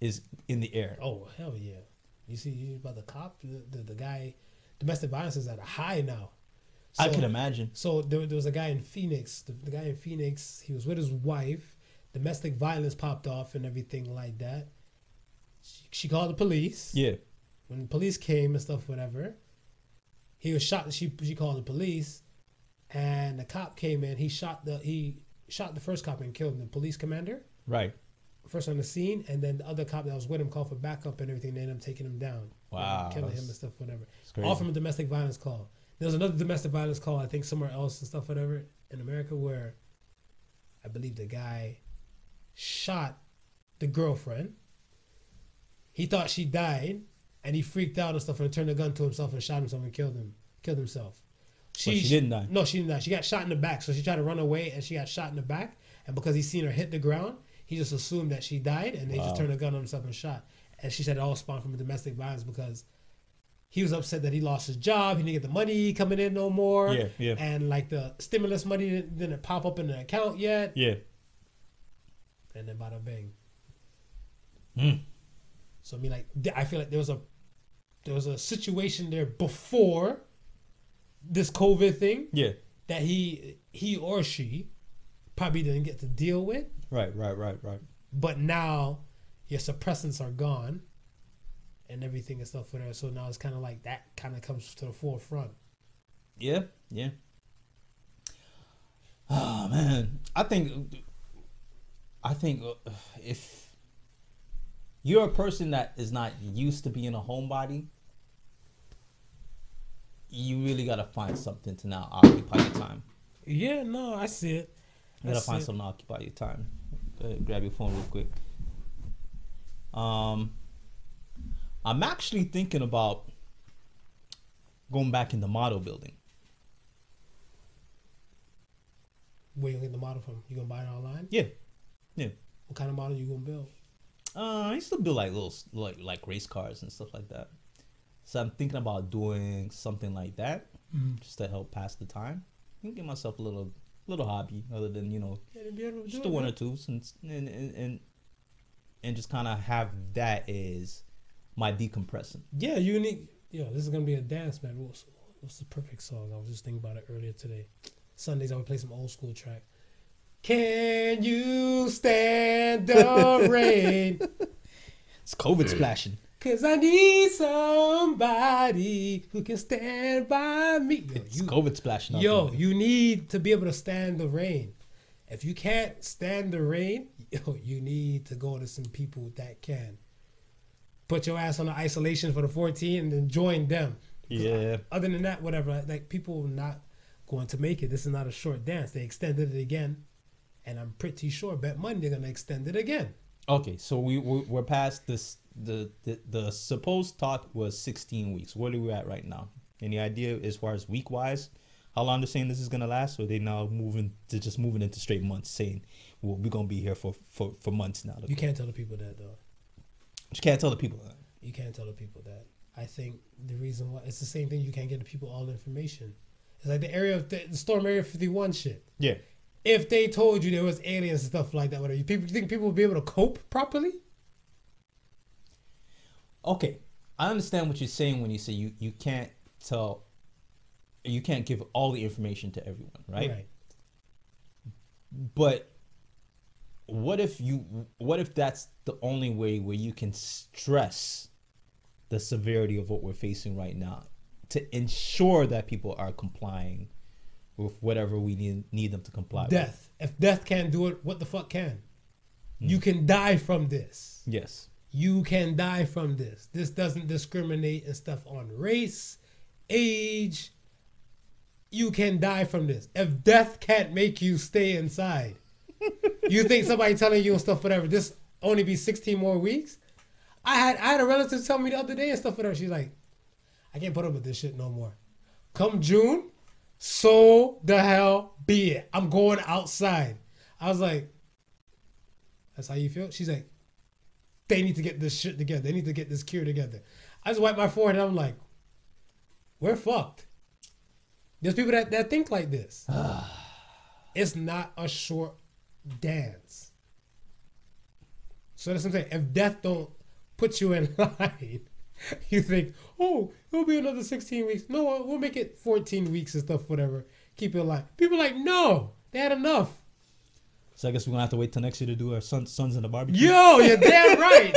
Speaker 5: is in the air.
Speaker 4: Oh hell yeah! You see you about the cop, the, the, the guy, domestic violence is at a high now.
Speaker 5: I
Speaker 4: So-
Speaker 5: can imagine.
Speaker 4: So there, there was a guy in Phoenix. The, the guy in Phoenix, he was with his wife. Domestic violence popped off and everything like that. She, she called the police.
Speaker 5: Yeah,
Speaker 4: When the police came and stuff, whatever, he was shot. She she called the police, and the cop came in. He shot the he shot the first cop and killed the police commander
Speaker 5: right.
Speaker 4: First on the scene, and then the other cop that was with him called for backup and everything. They ended up taking him down,
Speaker 5: Wow,
Speaker 4: killing him and stuff, whatever. All from a domestic violence call. There was another domestic violence call, I think somewhere else and stuff, whatever, in America, where I believe the guy shot the girlfriend. He thought she died, and he freaked out and stuff, and turned the gun to himself and shot himself and killed him. Killed himself.
Speaker 5: she didn't die.
Speaker 4: No, she didn't die. She got shot in the back. So she tried to run away, and she got shot in the back. And because he seen her hit the ground, he just assumed that she died, and they
Speaker 5: Wow.
Speaker 4: just turned a gun on himself and shot. And she said it all spawned from a domestic violence because he was upset that he lost his job. He didn't get the money coming in no more.
Speaker 5: Yeah, yeah.
Speaker 4: And like the stimulus money didn't, didn't pop up in the account yet.
Speaker 5: Yeah.
Speaker 4: And then bada bang.
Speaker 5: Mm.
Speaker 4: So I mean, like I feel like there was a there was a situation there before this COVID thing
Speaker 5: Yeah.
Speaker 4: that he he or she probably didn't get to deal with,
Speaker 5: Right. Right. Right. Right.
Speaker 4: but now your suppressants are gone and everything and stuff for there. So now it's kind of like that kind of comes to the forefront.
Speaker 5: Yeah, yeah. Oh man, I think, I think uh, if you're a person that is not used to being a homebody, you really gotta find something to now occupy your time.
Speaker 4: Yeah, no, I see it.
Speaker 5: You gotta find something to occupy your time. Go ahead, grab your phone real quick. Um, I'm actually thinking about going back in the model building.
Speaker 4: Where you gonna get the model from? You gonna buy it online?
Speaker 5: Yeah, yeah.
Speaker 4: What kind of model you gonna build?
Speaker 5: Uh, I used to build like little like like race cars and stuff like that. So I'm thinking about doing something like that
Speaker 4: Mm-hmm.
Speaker 5: just to help pass the time and give myself a little little hobby other than you know
Speaker 4: Yeah, to be able to
Speaker 5: just
Speaker 4: do
Speaker 5: the
Speaker 4: it,
Speaker 5: one or two since and and and, and just kind of have that is my decompressing.
Speaker 4: Yeah, you need. Yo, this is gonna be a dance, man. What's, what's the perfect song? I was just thinking about it earlier today. Sundays I would play some old school track. Can you stand the rain?
Speaker 5: It's COVID splashing.
Speaker 4: Cause I need somebody who can stand by me. Yo,
Speaker 5: It's
Speaker 4: you,
Speaker 5: COVID splashing.
Speaker 4: yo, you need to be able to stand the rain. If you can't stand the rain, yo, you need to go to some people that can. Put your ass on the isolation for the 14 and then join them.
Speaker 5: yeah.
Speaker 4: Other than that, whatever. Like people are not going to make it. This is not a short dance. They extended it again, and I'm pretty sure bet money they're gonna extend it again.
Speaker 5: Okay, so we we're past this. The, the the supposed talk was 16 weeks. Where are we at right now? Any idea as far as week wise? How long they're saying this is gonna last? Or are they now moving to just moving into straight months, saying, "Well, we're gonna be here for for, for months now."
Speaker 4: You can't tell the people that though.
Speaker 5: Just can't tell the people that.
Speaker 4: You can't tell the people that. I think the reason why it's the same thing. You can't get the people all the information. It's like the area of the, the storm area 51 shit.
Speaker 5: Yeah.
Speaker 4: If they told you there was aliens and stuff like that, whatever, you people you think people would be able to cope properly?
Speaker 5: Okay, I understand what you're saying when you say you you can't tell, you can't give all the information to everyone, right? Right. But what if you what if that's the only way where you can stress the severity of what we're facing right now to ensure that people are complying with whatever we need need them to comply with?
Speaker 4: Death. If death can't do it, what the fuck can? You hmm. can die from this.
Speaker 5: Yes.
Speaker 4: You can die from this. This doesn't discriminate and stuff on race, age. You can die from this. If death can't make you stay inside, you think somebody telling you and stuff, whatever, this only be 16 more weeks? I had I had a relative tell me the other day and stuff, whatever. She's like, I can't put up with this shit no more. Come June, so the hell be it. I'm going outside. I was like, that's how you feel? She's like, they need to get this shit together. They need to get this cure together. I just wipe my forehead and I'm like, we're fucked. There's people that, that think like this. it's not a short dance. So that's what I'm saying. If death don't put you in line, you think, oh, it'll be another 16 weeks. No, we'll make it 14 weeks and stuff, whatever. Keep it alive. People are like, no, they had enough.
Speaker 5: So I guess we're gonna have to wait till next year to do our sons sons in the barbecue.
Speaker 4: Yo, you're damn right.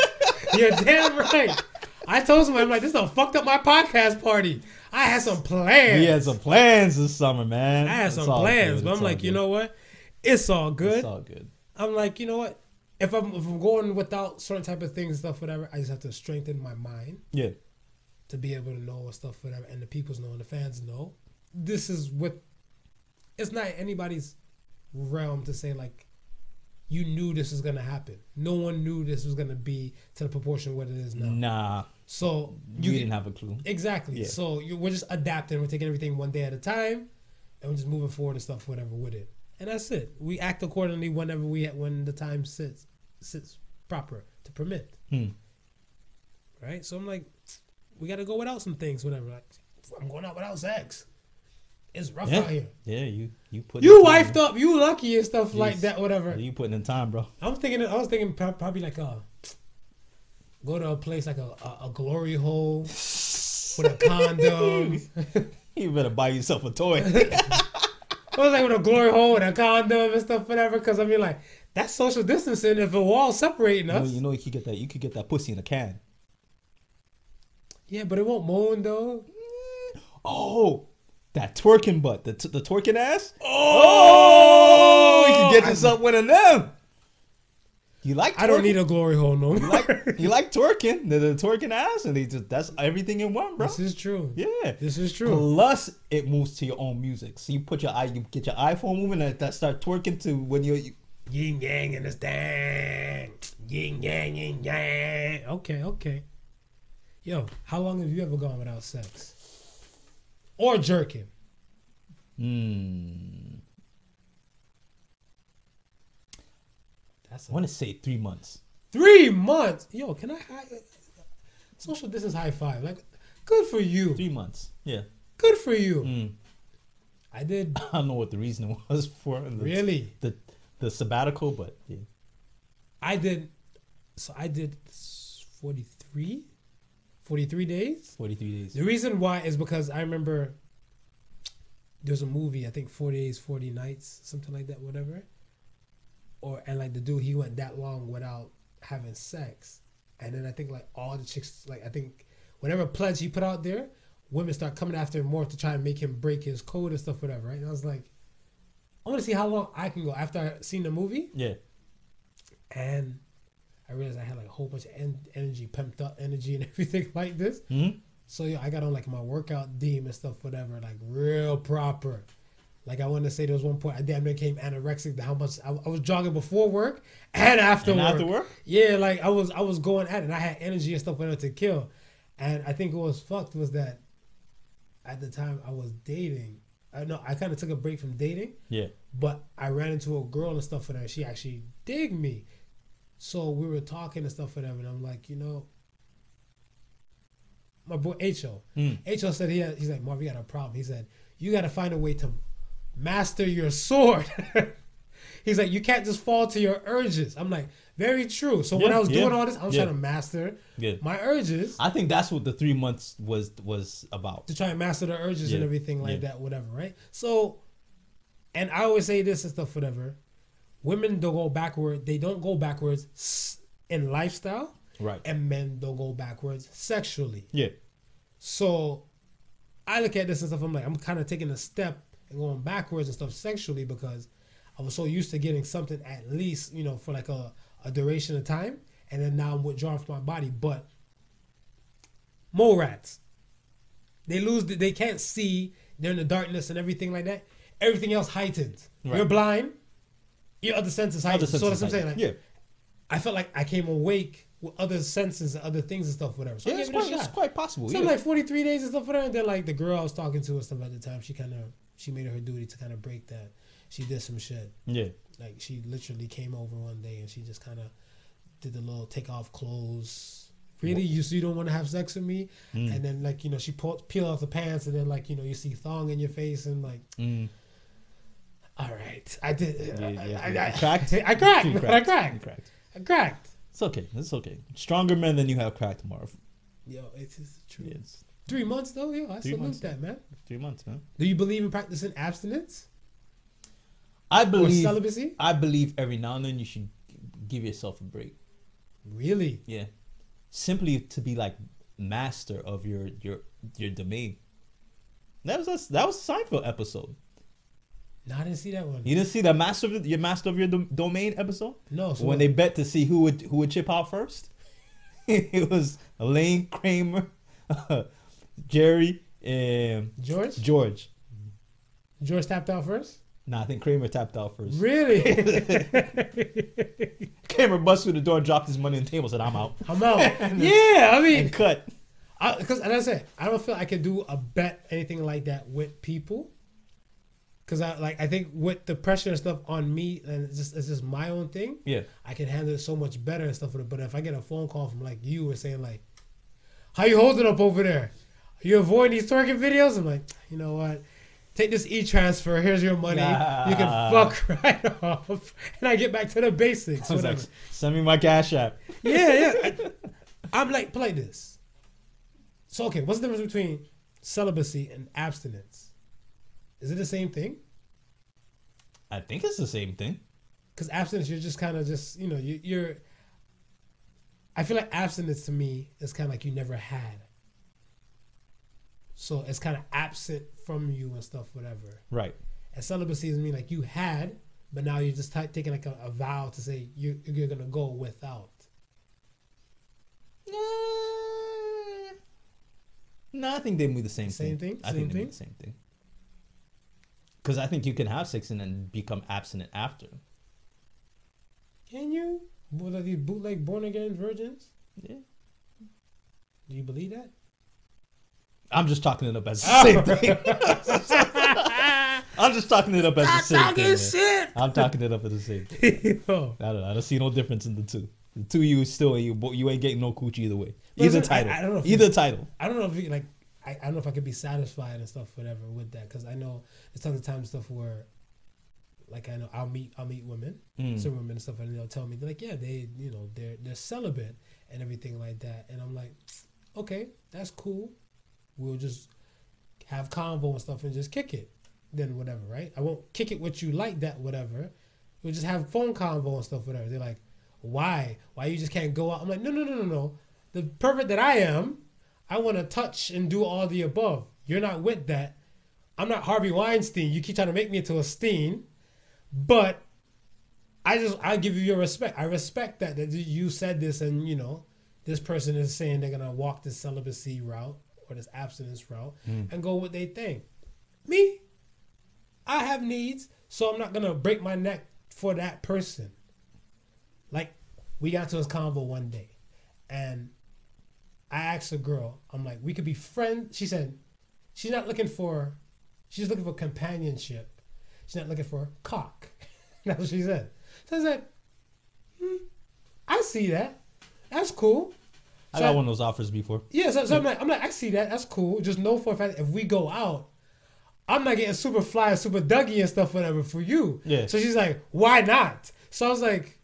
Speaker 4: You're damn right. I told somebody, I'm like, this done fucked up my podcast party. I had some plans.
Speaker 5: We had some plans this summer, man.
Speaker 4: I had
Speaker 5: It's
Speaker 4: some plans,
Speaker 5: good.
Speaker 4: but
Speaker 5: It's
Speaker 4: I'm
Speaker 5: all
Speaker 4: like, you know what? It's all good.
Speaker 5: It's all good.
Speaker 4: I'm like, you know what? If I'm if I'm going without certain type of things, and stuff, whatever, I just have to strengthen my mind
Speaker 5: Yeah.
Speaker 4: to be able to know stuff, whatever, and the people's know and the fans know. This is what it's not anybody's realm to say like you knew this was gonna happen. No one knew this was gonna be to the proportion what it is now.
Speaker 5: Nah,
Speaker 4: So
Speaker 5: you
Speaker 4: you
Speaker 5: didn't have a clue.
Speaker 4: exactly.
Speaker 5: Yeah.
Speaker 4: So you, we're just adapting. We're taking everything one day at a time, and we're just moving forward and stuff, whatever with it. And that's it. We act accordingly whenever we when the time sits sits proper to permit.
Speaker 5: Hmm.
Speaker 4: Right. So I'm like, we got to go without some things, whatever. Like, I'm going out without sex. It's rough
Speaker 5: Yeah.
Speaker 4: out here.
Speaker 5: Yeah, you you put
Speaker 4: You
Speaker 5: in time,
Speaker 4: wifed up. You lucky and stuff like that. Whatever.
Speaker 5: You putting in time, bro.
Speaker 4: I was thinking. I was thinking probably like a go to a place like a, a, a glory hole with a condom.
Speaker 5: You better buy yourself a toy.
Speaker 4: I was like with a glory hole and a condom and stuff, whatever. Because I mean, like that's social distancing. If a wall separating
Speaker 5: you, know,
Speaker 4: us,
Speaker 5: you know you could get that. You could get that pussy in a can.
Speaker 4: yeah, but it won't moan though.
Speaker 5: Oh, that twerking butt, the t- the twerking ass. Oh, oh you can get yourself one of them. You like? Twerking?
Speaker 4: I don't need a glory hole no more.
Speaker 5: You like you like twerking the, the twerking ass, and they just that's everything in one, bro.
Speaker 4: this is true.
Speaker 5: Yeah.
Speaker 4: This is true.
Speaker 5: Plus, it moves to your own music. So you put your eye, you get your iPhone moving, and that start twerking to when you're. You,
Speaker 4: Yin yang in this thing. Yin yang yin yang. Okay, okay. Yo, how long have you ever gone without sex? Or jerking?
Speaker 5: hmm.
Speaker 4: That's
Speaker 5: I want to say three months.
Speaker 4: Three months. Yo, can I high, social distance high five? Like, good for you.
Speaker 5: Three months. Yeah.
Speaker 4: Good for you.
Speaker 5: Mm.
Speaker 4: I did
Speaker 5: I don't know what the reason was for the,
Speaker 4: really.
Speaker 5: the the sabbatical, but yeah.
Speaker 4: I did. So I did 43, 43 days.
Speaker 5: 43 days.
Speaker 4: The reason why is because I remember there's a movie, I think 40 Days, 40 Nights, something like that, whatever. Or and like the dude he went that long without having sex. And then I think like all the chicks like I think whatever pledge he put out there, women start coming after him more to try and make him break his code and stuff, whatever, right? And I was like, I want to see how long I can go after I seen the movie.
Speaker 5: Yeah.
Speaker 4: And I realized I had like a whole bunch of en- energy, pumped up energy and everything like this.
Speaker 5: hmm
Speaker 4: So yeah, I got on like my workout deem and stuff, whatever, like real proper. Like I want to say there was one point I damn near came anorexic. to How much I, I was jogging before work and after
Speaker 5: And
Speaker 4: work.
Speaker 5: after work?
Speaker 4: Yeah, like I was I was going at it. and I had energy and stuff whatever to kill. And I think what was fucked was that at the time I was dating. I know I kind of took a break from dating,
Speaker 5: Yeah.
Speaker 4: but I ran into a girl and stuff with her. She actually dig me. So we were talking and stuff whatever, and I'm like, you know, my boy Ho.
Speaker 5: Mm.
Speaker 4: Ho said he had, he's like, Marv, you got a problem. He said, you got to find a way to master your sword. he's like, you can't just fall to your urges. I'm like, very true. So when I was
Speaker 5: yeah,
Speaker 4: doing all this, I was
Speaker 5: yeah.
Speaker 4: trying to master my urges
Speaker 5: I think that's what the three months was was about.
Speaker 4: to try and master the urges and everything like
Speaker 5: yeah.
Speaker 4: that, whatever, right? So, and I always say this and stuff, whatever. Women don't go backward. They don't go backwards in lifestyle,
Speaker 5: Right.
Speaker 4: and men don't go backwards sexually.
Speaker 5: Yeah.
Speaker 4: So, I look at this and stuff. I'm like, I'm kind of taking a step and going backwards and stuff sexually because I was so used to getting something at least, you know, for like a, a duration of time, and then now I'm withdrawing from my body. But mole rats, they lose, the, they can't see. They're in the darkness and everything like that. Everything else heightens.
Speaker 5: Right.
Speaker 4: You're blind. Your other senses heightened.
Speaker 5: Other
Speaker 4: so that's what I'm saying.
Speaker 5: like-
Speaker 4: Like, I felt like I came awake with other senses and other things and stuff, whatever. So
Speaker 5: Yeah. It's
Speaker 4: it
Speaker 5: quite, it's quite possible.
Speaker 4: So
Speaker 5: yeah.
Speaker 4: like 43 days and stuff for her. And then like the girl I was talking to and stuff at the time, she kind of she made it her duty to kind of break that. She did some shit.
Speaker 5: yeah.
Speaker 4: Like she literally came over one day and she just kind of did the little take off clothes. Really, you so you don't want to have sex with me?
Speaker 5: Mm.
Speaker 4: And then like you know she pulled peel off the pants and then like you know you see thong in your face and like
Speaker 5: Mm.
Speaker 4: All right, I did.
Speaker 5: Uh, yeah,
Speaker 4: I, I,
Speaker 5: yeah.
Speaker 4: I,
Speaker 5: You cracked?
Speaker 4: I cracked. I
Speaker 5: cracked.
Speaker 4: cracked. I cracked.
Speaker 5: It's okay. It's okay. Stronger men than you have cracked, Marv.
Speaker 4: Yo, it is true.
Speaker 5: It's
Speaker 4: Three months though. Yo, I
Speaker 5: Three
Speaker 4: salute
Speaker 5: months.
Speaker 4: that man.
Speaker 5: three months, man.
Speaker 4: Do you believe in practicing abstinence
Speaker 5: I
Speaker 4: or
Speaker 5: believe.
Speaker 4: celibacy?
Speaker 5: I believe every now and then you should give yourself a break.
Speaker 4: Really?
Speaker 5: Yeah. Simply to be like master of your your your domain. That was a, that was a Seinfeld episode.
Speaker 4: No, I didn't see that one.
Speaker 5: You didn't see the master of your master of your dom- domain episode
Speaker 4: No, so
Speaker 5: when they bet to see who would who would chip out first. it was Elaine Kramer, Jerry, and
Speaker 4: George
Speaker 5: George.
Speaker 4: George tapped out first.
Speaker 5: Nah, I think Kramer tapped out first.
Speaker 4: Really?
Speaker 5: Kramer busted through the door, dropped his money on the table, said, "I'm out,"
Speaker 4: I'm out. yeah, I mean,
Speaker 5: and cut.
Speaker 4: because as I said, I don't feel I can do a bet anything like that with people. Cause I like I think with the pressure and stuff on me and it's just it's just my own thing.
Speaker 5: Yeah.
Speaker 4: I can handle it so much better and stuff with it. But if I get a phone call from like you and saying like, "How you holding up over there? Are you avoiding these twerking videos?" I'm like, you know what? Take this e transfer. Here's your money. You can fuck right off, and I get back to the basics.
Speaker 5: I was like,
Speaker 4: whatever.
Speaker 5: "Send me my cash app."
Speaker 4: yeah, yeah. I, am like, play this. So okay, what's the difference between celibacy and abstinence? Is it the same thing?
Speaker 5: I think it's the same thing.
Speaker 4: Because abstinence, you're just kind of just you know you, you're. I feel like abstinence to me is kind of like you never had. So it's kind of absent from you and stuff, whatever.
Speaker 5: Right.
Speaker 4: And celibacy is mean like you had, but now you're just t- taking like a, a vow to say you, you're gonna go without.
Speaker 5: No, I think they mean the same,
Speaker 4: Same
Speaker 5: thing.
Speaker 4: thing?
Speaker 5: I
Speaker 4: Same
Speaker 5: think they
Speaker 4: thing?
Speaker 5: move the same thing. Because I think you can have sex and then become abstinent after.
Speaker 4: Can you? What are these bootleg born again virgins?
Speaker 5: Yeah.
Speaker 4: Do you believe that?
Speaker 5: I'm just talking it up as the
Speaker 4: Oh.
Speaker 5: same thing. I'm just talking it up as the same thing. man. I'm talking it up as the same thing.
Speaker 4: Yo,
Speaker 5: I don't know. I don't see no difference in the two. The two you still you you ain't getting no coochie either way.
Speaker 4: But
Speaker 5: Either
Speaker 4: listen, I-
Speaker 5: title.
Speaker 4: I don't know if
Speaker 5: Either
Speaker 4: it's-
Speaker 5: title.
Speaker 4: I don't know if you, like I, I don't know if I could be satisfied and stuff whatever with that because I know there's tons of times stuff where like I know I'll meet I'll meet women
Speaker 5: Mm.
Speaker 4: some women and stuff and they'll tell me they're like yeah they you know they're they're celibate and everything like that and I'm like okay that's cool. We'll just have convo and stuff and just kick it then whatever right? I won't kick it with you like that whatever. We'll just have phone convo and stuff whatever. They're like why? Why you just can't go out? I'm like no no no no no. The pervert that I am I want to touch and do all the above you're not with that I'm not Harvey Weinstein you keep trying to make me into a Steen but I just I give you your respect. I respect that that you said this, and you know this person is saying they're gonna walk this celibacy route or this abstinence route hmm. and go what they think. Me, I have needs, so I'm not gonna break my neck for that person. Like we got to this convo one day, and I asked a girl, I'm like, we could be friends. She said she's not looking for, she's looking for companionship. She's not looking for cock. That's what she said. So I said, hmm, I see that. That's cool.
Speaker 5: I
Speaker 4: So
Speaker 5: got one of those offers before.
Speaker 4: Yeah, so, so I'm like, I'm like, I see that. That's cool. Just know for a fact if we go out, I'm not getting super fly, super Dougie and stuff, whatever for you.
Speaker 5: Yeah.
Speaker 4: So she's like, why not? So I was like,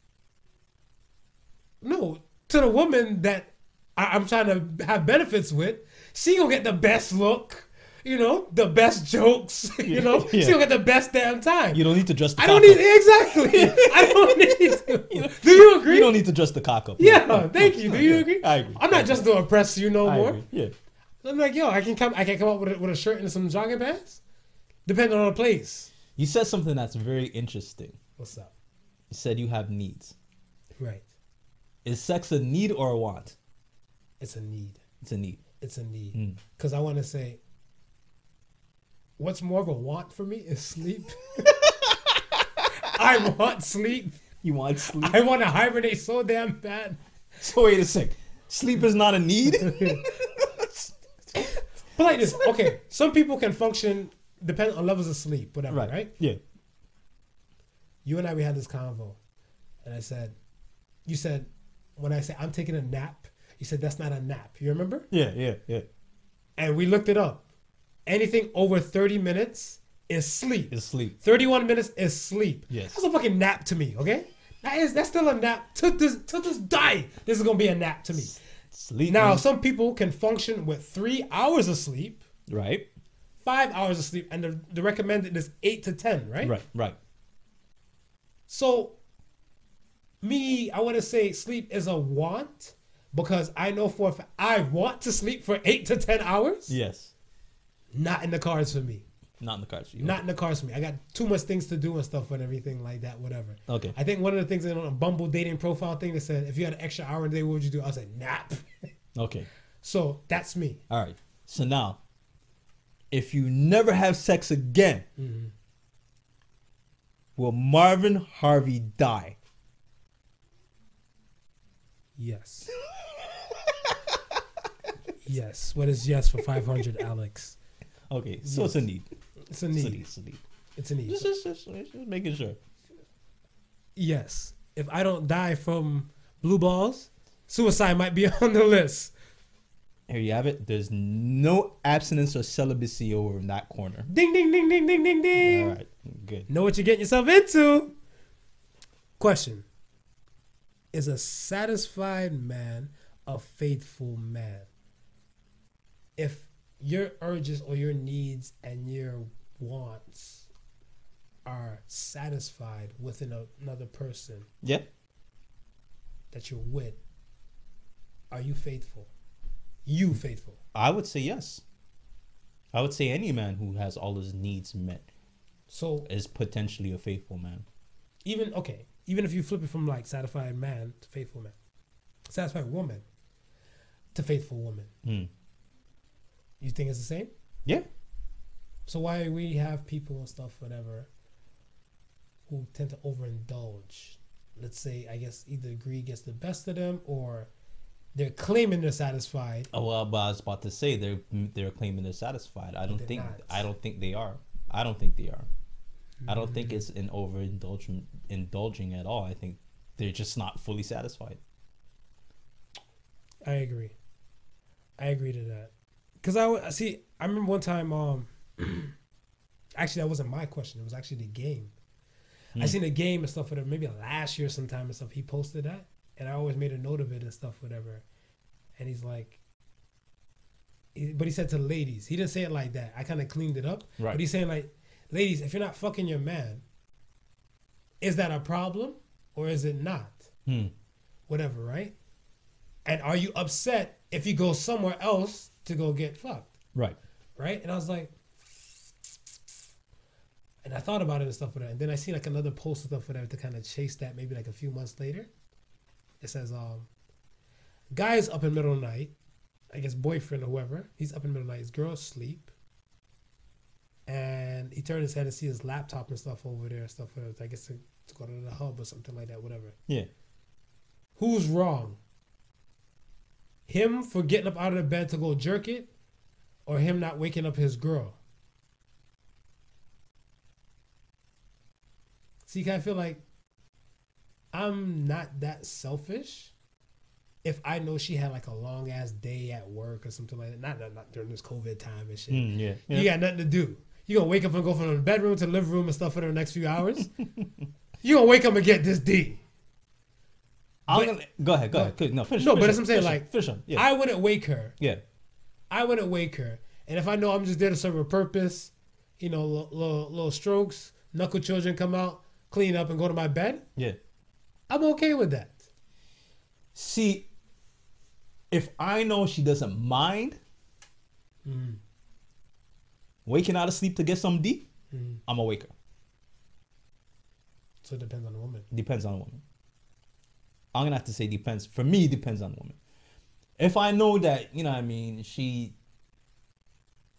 Speaker 4: no, to the woman that I, I'm trying to have benefits with, she gonna get the best look, you know, the best jokes, you know,
Speaker 5: Yeah.
Speaker 4: she gonna get the best damn time.
Speaker 5: You don't need to dress the
Speaker 4: I don't need exactly. I don't need to. Do you agree?
Speaker 5: You don't need to dress the cock up.
Speaker 4: yeah, thank you. Do you agree?
Speaker 5: I agree.
Speaker 4: I'm not just to impress you no
Speaker 5: I
Speaker 4: more.
Speaker 5: agree. Yeah.
Speaker 4: I'm like, yo, I can come. I can come up with a, with a shirt and some jogging pants, depending on the place.
Speaker 5: You said something that's very interesting.
Speaker 4: What's up?
Speaker 5: You said you have needs.
Speaker 4: Right.
Speaker 5: Is sex a need or a want?
Speaker 4: It's a need.
Speaker 5: It's a need.
Speaker 4: It's a need.
Speaker 5: Mm.
Speaker 4: Because I want to say, what's more of a want for me is sleep. I want sleep.
Speaker 5: You want sleep?
Speaker 4: I want to hibernate so damn bad.
Speaker 5: so wait a sec. Sleep is not a need.
Speaker 4: But like this, okay. Some people can function depending on levels of sleep, whatever, right?
Speaker 5: right. Yeah.
Speaker 4: You and I, we had this convo, and I said, you said, when I say I'm taking a nap, you said that's not a nap. You remember?
Speaker 5: Yeah. Yeah. Yeah.
Speaker 4: And we looked it up. Anything over 30 minutes is sleep.
Speaker 5: Is sleep.
Speaker 4: 31 minutes is sleep.
Speaker 5: Yes.
Speaker 4: That's a fucking nap to me, okay? That is that's still a nap. To this to this die, this is gonna be a nap to me.
Speaker 5: Sleep.
Speaker 4: Now, some people can function with three hours of sleep,
Speaker 5: right.
Speaker 4: five hours of sleep, and the, the recommended is eight to ten, right?
Speaker 5: Right. Right.
Speaker 4: So, me, I want to say sleep is a want because I know for a fact I want to sleep for eight to ten hours.
Speaker 5: Yes.
Speaker 4: Not in the cards for me.
Speaker 5: Not in the cards for you.
Speaker 4: Not in the cards for me. I got too much things to do and stuff and everything like that. Whatever.
Speaker 5: Okay.
Speaker 4: I think one of the things in a Bumble dating profile thing that said if you had an extra hour a day, what would you do? I was like nap.
Speaker 5: Okay.
Speaker 4: so that's me.
Speaker 5: All right. So now, if you never have sex again,
Speaker 4: Mm-hmm.
Speaker 5: will Marvin Harvey die?
Speaker 4: Yes. yes. What is yes for five hundred, Alex?
Speaker 5: Okay. So it's a need.
Speaker 4: It's a
Speaker 5: It's a need.
Speaker 4: need.
Speaker 5: It's a need.
Speaker 4: It's a need.
Speaker 5: Just, just, just, just making sure.
Speaker 4: Yes. If I don't die from blue balls, suicide might be on the list.
Speaker 5: Here you have it. There's no abstinence or celibacy over in that corner.
Speaker 4: Ding ding ding ding ding ding ding.
Speaker 5: All right. Good.
Speaker 4: Know what you're getting yourself into. Question. Is a satisfied man a faithful man? If your urges or your needs and your wants are satisfied within another person
Speaker 5: Yeah.
Speaker 4: that you're with, are you faithful? You faithful.
Speaker 5: I would say yes. I would say any man who has all his needs met
Speaker 4: So
Speaker 5: is potentially a faithful man.
Speaker 4: even okay, even if you flip it from like satisfied man to faithful man, satisfied woman to faithful woman,
Speaker 5: Hmm.
Speaker 4: You think it's the same?
Speaker 5: Yeah.
Speaker 4: So why we have people and stuff, whatever, who tend to overindulge? Let's say, I guess either greed gets the best of them, or they're claiming they're satisfied.
Speaker 5: Oh, well, but I was about to say they're they're claiming they're satisfied. I don't
Speaker 4: they're
Speaker 5: think
Speaker 4: not.
Speaker 5: I don't think they are. I don't think they are. I don't think mm-hmm. it's an overindulging indulging at all. I think they're just not fully satisfied.
Speaker 4: I agree. I agree to that. Cause I see. I remember one time. Um, actually, that wasn't my question. It was actually the game. I seen the game and stuff. Whatever. Maybe last year sometime and stuff. He posted that, and I always made a note of it and stuff. Whatever. And he's like, but he said to ladies. He didn't say it like that. I kind of cleaned it up.
Speaker 5: Right.
Speaker 4: But he's saying like, ladies, if you're not fucking your man, is that a problem or is it not?
Speaker 5: Hmm.
Speaker 4: Whatever, right? And are you upset if you go somewhere else to go get fucked,
Speaker 5: Right.
Speaker 4: right? And I was like, and I thought about it and stuff for that. And then I see like another post and stuff for that to kind of chase that. Maybe like a few months later, it says, um, "Guy's up in the middle of the night, I guess boyfriend or whoever. He's up in the middle of the night. His girl's asleep." And he turned his head and see his laptop and stuff over there and stuff. Like that. I guess to, to go to the hub or something like that, whatever.
Speaker 5: Yeah.
Speaker 4: Who's wrong? Him for getting up out of the bed to go jerk it, or him not waking up his girl? See, I feel like I'm not that selfish. If I know she had like a long ass day at work or something like that, not, not, not during this COVID time and shit.
Speaker 5: Mm, yeah. yeah.
Speaker 4: You got nothing to do. You gonna wake up and go from the bedroom to the living room and stuff for the next few hours. you gonna wake up and get this D.
Speaker 5: I'm
Speaker 4: but-
Speaker 5: gonna, go ahead. Go ahead. No, finish.
Speaker 4: No,
Speaker 5: finish
Speaker 4: but that's what I'm saying, like,
Speaker 5: finish on. Yeah.
Speaker 4: I wouldn't wake her.
Speaker 5: yeah.
Speaker 4: I wouldn't wake her. And if I know I'm just there to serve a purpose, you know, little, little, little strokes, knuckle children come out, clean up, and go to my bed,
Speaker 5: Yeah.
Speaker 4: I'm okay with that.
Speaker 5: See, if I know she doesn't mind
Speaker 4: Mm-hmm.
Speaker 5: waking out of sleep to get some D,
Speaker 4: Mhm.
Speaker 5: I'm a waker.
Speaker 4: So it depends on the woman.
Speaker 5: Depends on the woman. I'm gonna have to say depends. For me, it depends on the woman. If I know that, you know what I mean, she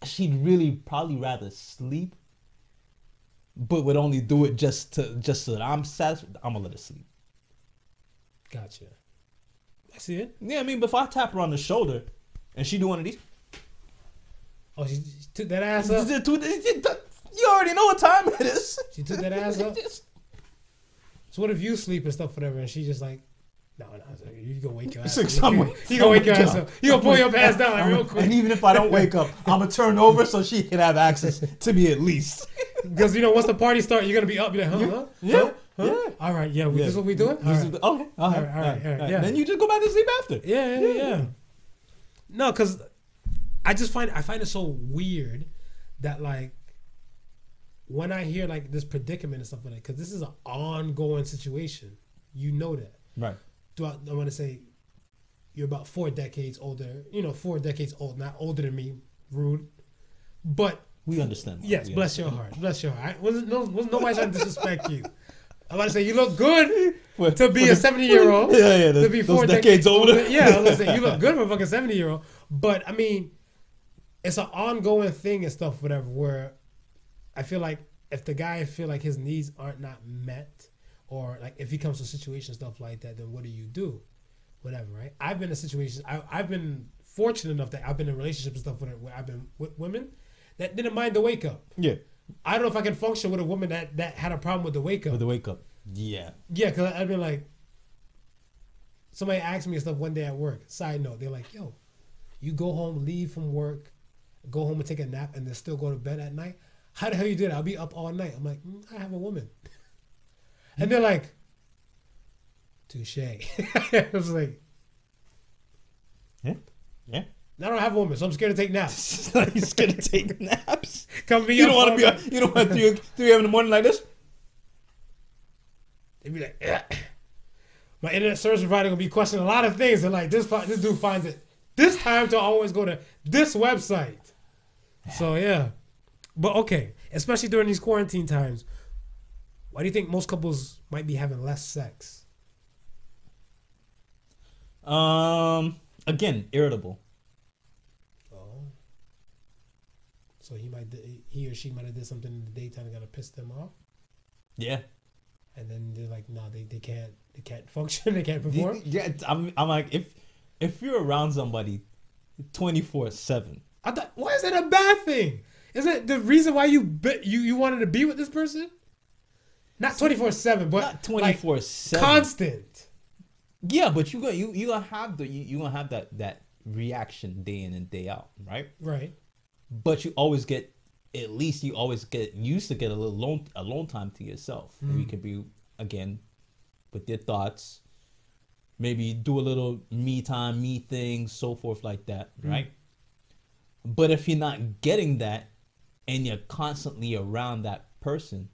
Speaker 5: she'd really probably rather sleep, but would only do it just to just so that I'm satisfied, I'm gonna let her sleep.
Speaker 4: Gotcha. I see it.
Speaker 5: Yeah, I mean, but if I tap her on the shoulder and she do one of these,
Speaker 4: Oh, she, she took that ass up.
Speaker 5: you already know what time it is.
Speaker 4: She took that ass up. So what if you sleep and stuff, whatever, and she just like, no, no, you gonna wake your ass up.
Speaker 5: I'm
Speaker 4: You, gonna wake your ass up. You gonna pull your pants down like real quick.
Speaker 5: And even if I don't wake up, I'm gonna turn over so she can have access to me at least.
Speaker 4: Because you know, once the party starts, you're gonna be up. You're like, huh, huh,
Speaker 5: Yeah,
Speaker 4: huh, huh?
Speaker 5: yeah.
Speaker 4: All right, yeah, we,
Speaker 5: Yeah.
Speaker 4: this is what we doing.
Speaker 5: Oh, all
Speaker 4: right.
Speaker 5: the- okay, all right,
Speaker 4: All right, all right, all right, yeah.
Speaker 5: Then you just go back to sleep after.
Speaker 4: Yeah, yeah, yeah. No, because I just find I find it so weird that like when I hear like this predicament and stuff like that, because this is an ongoing situation. You know that.
Speaker 5: Right.
Speaker 4: Do I, I want to say you're about four decades older? You know, four decades old, not older than me. Rude, but
Speaker 5: We understand.
Speaker 4: Yes,
Speaker 5: We
Speaker 4: bless your heart, bless your heart. I wasn't no, was nobody trying to disrespect you. I'm about to say you look good
Speaker 5: understand.
Speaker 4: to be a 70 year old
Speaker 5: Yeah, yeah.
Speaker 4: to
Speaker 5: The,
Speaker 4: be
Speaker 5: those
Speaker 4: four
Speaker 5: decades older.
Speaker 4: Yeah, I was gonna say you look good for a fucking seventy year old. But I mean, it's an ongoing thing and stuff, whatever. Where I feel like if the guy feel like his needs aren't not met, or like if he comes to a situation stuff like that, then what do you do? Whatever, right? I've been in situations. I, I've been fortunate enough that I've been in relationships and stuff where, where I've been with women that didn't mind the wake up.
Speaker 5: Yeah.
Speaker 4: I don't know if I can function with a woman that that had a problem with the wake up.
Speaker 5: With the wake up. Yeah.
Speaker 4: Yeah, because I've been like, somebody asked me stuff one day at work. Side note, they're like, yo, you go home, leave from work, go home and take a nap, and then still go to bed at night. How the hell you do that? I'll be up all night. I'm like, mm, I have a woman. And they're like, touche. I was like,
Speaker 5: Yeah. Yeah.
Speaker 4: I don't have a woman, so I'm scared to take naps.
Speaker 5: He's gonna take naps.
Speaker 4: Come be
Speaker 5: You don't want to be. you don't want to three, three a.m. in the morning like this.
Speaker 4: They'd be like, yeah. My internet service provider gonna be questioning a lot of things, and like this, this dude finds it this time to always go to this website. So yeah, but okay, especially during these quarantine times, why do you think most couples might be having less sex?
Speaker 5: Um. Again, irritable.
Speaker 4: Oh, so he might, he or she might have did something in the daytime that got to piss them off,
Speaker 5: Yeah.
Speaker 4: and then they're like, no, they, they can't, they can't function, they can't perform.
Speaker 5: Yeah. I'm. I'm like if if you're around somebody, twenty four seven.
Speaker 4: I thought, why is that a bad thing? Is it the reason why you be, you you wanted to be with this person? Not twenty four seven, but
Speaker 5: Not twenty four seven.
Speaker 4: constant.
Speaker 5: Yeah, but you gonna you you gonna have the you you gonna have that that reaction day in and day out, right?
Speaker 4: Right.
Speaker 5: But you always get at least you always get used to get a little alone alone time to yourself. Where you mm. can be again with your thoughts. Maybe do a little me time, me things, so forth like that, mm. right? But if you're not getting that and you're constantly around that person,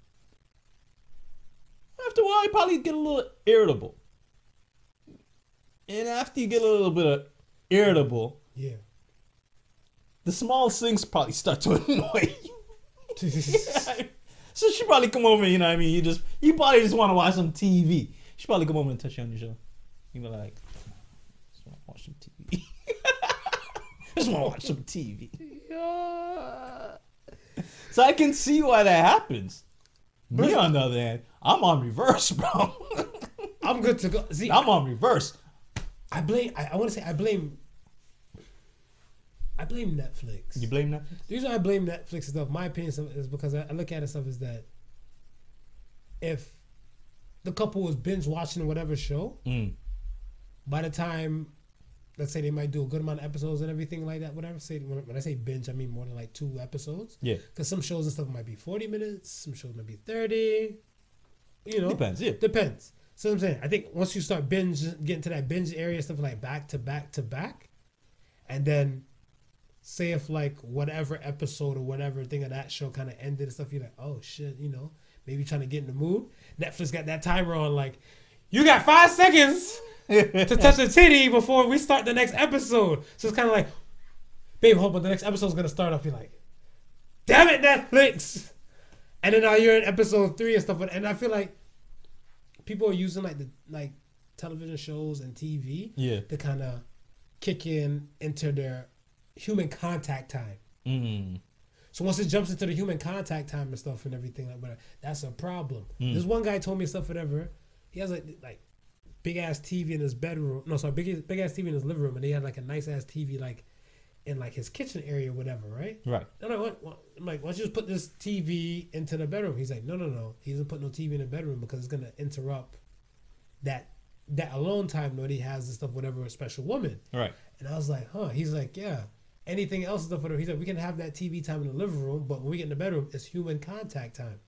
Speaker 5: after a while you probably get a little irritable. And after you get a little bit of irritable,
Speaker 4: Yeah.
Speaker 5: the small things probably start to annoy you. so she probably come over, you know what I mean? You just you probably just want to watch some TV. She probably come over and touch you on your shoulder. You be like, just want to watch some TV. just want to watch some TV. So I can see why that happens. Me on the other hand, I'm on reverse, bro.
Speaker 4: I'm good to go. See,
Speaker 5: I'm on reverse.
Speaker 4: I blame. I, I want to say I blame. I blame Netflix.
Speaker 5: You blame Netflix.
Speaker 4: The reason I blame Netflix and stuff, my opinion is because I, I look at it stuff is that if the couple was binge watching whatever show,
Speaker 5: Mm.
Speaker 4: by the time, let's say they might do a good amount of episodes and everything like that, whatever. Say when, when I say binge, I mean more than like two episodes.
Speaker 5: Yeah.
Speaker 4: Because some shows and stuff might be forty minutes, some shows might be thirty. You know,
Speaker 5: Depends, yeah.
Speaker 4: Depends. So I'm saying, I think once you start binge, getting to that binge area, stuff like back to back to back, and then say if like whatever episode or whatever thing of that show kind of ended and stuff, you're like, oh shit, you know, maybe trying to get in the mood. Netflix got that timer on, like, you got five seconds to touch the titty before we start the next episode. So it's kind of like, babe, hold on, the next episode's gonna start off. You're like, damn it, Netflix. And then now you're in episode three and stuff, and I feel like people are using like the like television shows and TV
Speaker 5: Yeah.
Speaker 4: to kind of kick in into their human contact time.
Speaker 5: Mm.
Speaker 4: So once it jumps into the human contact time and stuff and everything like that, that's a problem. This one guy told me stuff whatever. He has like like big ass TV in his bedroom. No, sorry, big big ass TV in his living room, and he had like a nice ass TV like in like his kitchen area, or whatever, right?
Speaker 5: Right.
Speaker 4: And I went, well, I'm like, why don't you just put this TV into the bedroom? He's like, no, no, no. He doesn't put no TV in the bedroom because it's gonna interrupt that that alone time that he has and stuff, whatever, a special woman.
Speaker 5: Right.
Speaker 4: And I was like, huh. He's like, yeah. Anything else is stuff, whatever. He's like, we can have that TV time in the living room, but when we get in the bedroom, it's human contact time.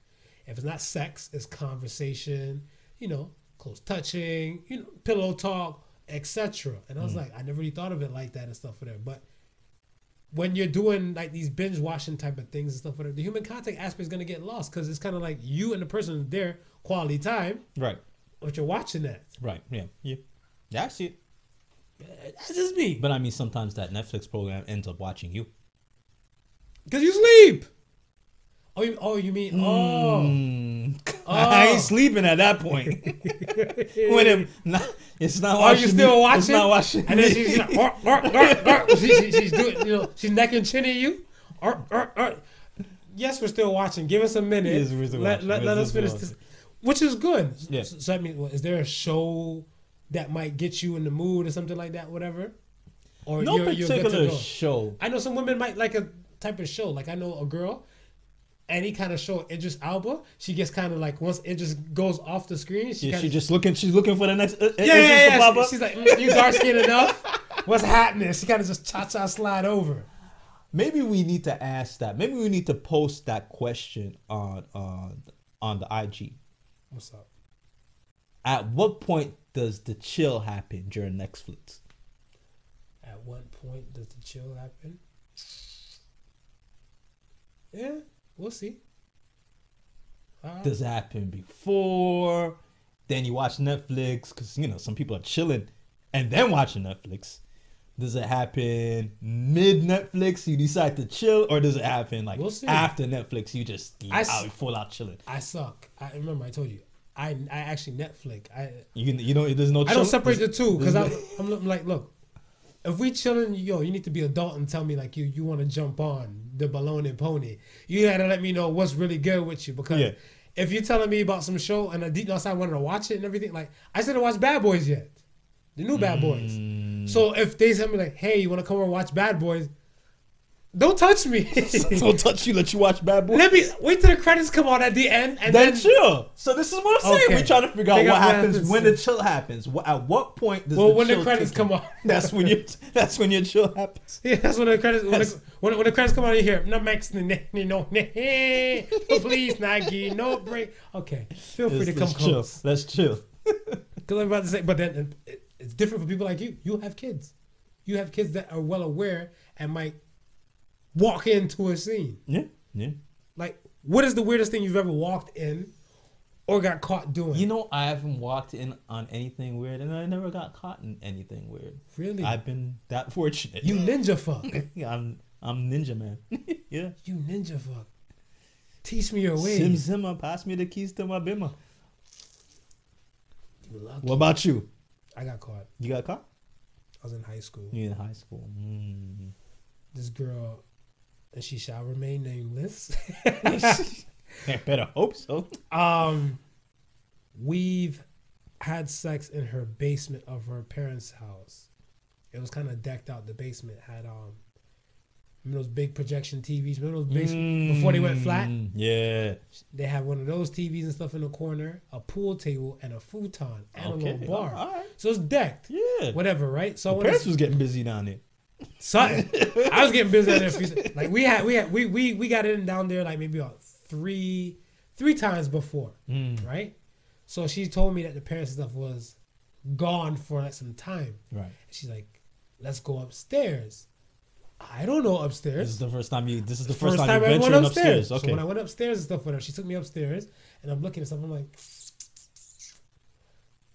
Speaker 4: If it's not sex, it's conversation. You know, close touching. You know, pillow talk, etc. And I was mm. like, I never really thought of it like that and stuff, for whatever. But when you're doing like these binge watching type of things and stuff, whatever, the human contact aspect is gonna get lost because it's kind of like you and the person there quality time,
Speaker 5: Right.
Speaker 4: but you're watching that.
Speaker 5: Right. Yeah. Yeah. Yeah, I see it.
Speaker 4: That's just me.
Speaker 5: But I mean, sometimes that Netflix program ends up watching you.
Speaker 4: Because you sleep. Oh, you, oh, you mean?
Speaker 5: Mm.
Speaker 4: Oh.
Speaker 5: I ain't oh. sleeping at that point. when it, not, it's not
Speaker 4: Are you still
Speaker 5: me.
Speaker 4: watching?
Speaker 5: It's not watching
Speaker 4: And then she's like, "Arr, arr, arr, arr." She- she- she's doing, you know, she's neck and chinning you. Yes, we're still watching. Give us a minute.
Speaker 5: Yes, we're still
Speaker 4: let
Speaker 5: watching.
Speaker 4: let,
Speaker 5: We're
Speaker 4: let us finish
Speaker 5: watching.
Speaker 4: this, which is good.
Speaker 5: Yeah.
Speaker 4: So, so I mean, is there a show that might get you in the mood or something like that? Whatever. Or
Speaker 5: no
Speaker 4: you're, you're
Speaker 5: particular
Speaker 4: go?
Speaker 5: show.
Speaker 4: I know some women might like a type of show. Like I know a girl, any kind of show, Idris Elba, she gets kind of like once it just goes off the screen, she
Speaker 5: Yeah, she just looking. She's looking for the next. Uh,
Speaker 4: yeah, yeah, yeah. She's like, "Mm, you dark skinned enough. What's happening? She kind of just cha cha slide over.
Speaker 5: Maybe we need to ask that. Maybe we need to post that question on on on the IG.
Speaker 4: What's up?
Speaker 5: At what point does the chill happen during Netflix?
Speaker 4: At what point does the chill happen? Yeah, we'll see.
Speaker 5: Does it happen before? Then you watch Netflix because you know some people are chilling and then watching Netflix. Does it happen mid Netflix? You decide to chill, or does it happen like
Speaker 4: We'll
Speaker 5: after Netflix? You just
Speaker 4: I s-
Speaker 5: out full out chilling.
Speaker 4: I suck. I remember I told you. I I actually Netflix. I
Speaker 5: You you know there's no.
Speaker 4: I don't
Speaker 5: chill-
Speaker 4: separate the two because I'm,
Speaker 5: no-
Speaker 4: I'm I'm like, look, if we chilling, yo, you need to be adult and tell me like you you want to jump on the balloon and pony. You gotta let me know what's really good with you because
Speaker 5: Yeah.
Speaker 4: if you're telling me about some show and I deep outside wanted to watch it and everything, like I still didn't watch Bad Boys yet, the new Bad Boys.
Speaker 5: Mm.
Speaker 4: So if they tell me like, hey, you want to come over and watch Bad Boys? Don't touch me.
Speaker 5: Don't touch you. Let you watch Bad Boys.
Speaker 4: Let me wait till the credits come on at the end, and
Speaker 5: then
Speaker 4: then,
Speaker 5: chill. So this is what I'm saying.
Speaker 4: Okay.
Speaker 5: We're trying to figure out
Speaker 4: Figure
Speaker 5: what
Speaker 4: out what
Speaker 5: happens
Speaker 4: happens.
Speaker 5: when the chill happens. At what point does
Speaker 4: well,
Speaker 5: the
Speaker 4: when the credits come on,
Speaker 5: That's when you. That's when your chill happens.
Speaker 4: yeah, that's when the credits when the, when, when the credits come on. You hear no max, no, no, please, Nike, no break. Okay, feel free
Speaker 5: Let's,
Speaker 4: to come
Speaker 5: let's chill.
Speaker 4: close.
Speaker 5: Let's chill.
Speaker 4: Because I'm about to say, but then it- it's different for people like you. You have kids. You have kids that are well aware and might walk into a scene.
Speaker 5: Yeah. Yeah.
Speaker 4: Like, what is the weirdest thing you've ever walked in or got caught doing?
Speaker 5: You know, I haven't walked in on anything weird, and I never got caught in anything weird.
Speaker 4: really?
Speaker 5: I've been that fortunate.
Speaker 4: you ninja fuck.
Speaker 5: Yeah, I'm I'm ninja man. yeah.
Speaker 4: You ninja fuck. Teach me your ways.
Speaker 5: Sim Simma, pass me the keys to my bimmer.
Speaker 4: Lucky.
Speaker 5: What about you?
Speaker 4: I got caught.
Speaker 5: You got caught?
Speaker 4: I was in high school.
Speaker 5: You in high school? Mm.
Speaker 4: This girl, and she shall remain nameless.
Speaker 5: I better hope so.
Speaker 4: um, we've had sex in her basement of her parents' house. It was kind of decked out. The basement had um, remember those big projection TVs. Remember those basement before they went flat.
Speaker 5: Mm, Yeah.
Speaker 4: They had one of those TVs and stuff in the corner, a pool table, and a futon and a little bar.
Speaker 5: Right.
Speaker 4: So it's decked.
Speaker 5: Yeah.
Speaker 4: Whatever, right? So
Speaker 5: The parents was getting busy down there.
Speaker 4: Something. I was getting busy out there. for- Like we had, we had, we we we got in down there like maybe about three three times before,
Speaker 5: Mm.
Speaker 4: right? So she told me that the parents stuff was gone for like some time.
Speaker 5: Right.
Speaker 4: She's like, "Let's go upstairs." I don't know upstairs.
Speaker 5: This is the first time you. This is the
Speaker 4: First,
Speaker 5: first,
Speaker 4: time,
Speaker 5: time,
Speaker 4: I
Speaker 5: you
Speaker 4: went upstairs.
Speaker 5: upstairs.
Speaker 4: So
Speaker 5: Okay.
Speaker 4: when I went upstairs and stuff with her, she took me upstairs, and I'm looking at stuff. I'm like,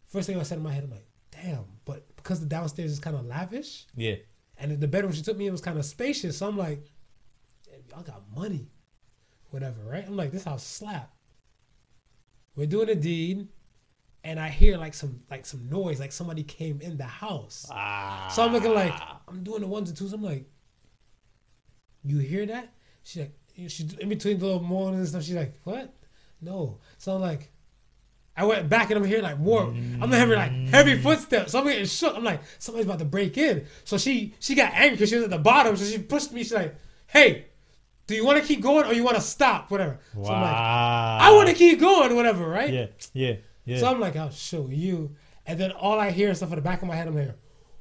Speaker 4: first thing I said in my head, I'm like, damn. But because the downstairs is kind of lavish,
Speaker 5: yeah.
Speaker 4: And the bedroom she took me in was kind of spacious, so I'm like, y'all got money, whatever, right? I'm like, this house slap. We're doing a deed, and I hear like some like some noise, like somebody came in the house.
Speaker 5: Ah.
Speaker 4: So I'm looking like I'm doing the ones and twos. I'm like, you hear that? She's like, she's in between the little moans and stuff. She's like, what? No. So I'm like, I went back and I'm hearing like more. I'm hearing like heavy footsteps. So I'm getting shook. I'm like, somebody's about to break in. So she she got angry because she was at the bottom. So she pushed me. She's like, hey, do you want to keep going or you want to stop? Whatever.
Speaker 5: Wow.
Speaker 4: So I'm like, I want to keep going. Whatever. Right.
Speaker 5: Yeah. Yeah. Yeah.
Speaker 4: So I'm like, I'll show you. And then all I hear is stuff in the back of my head. I'm like,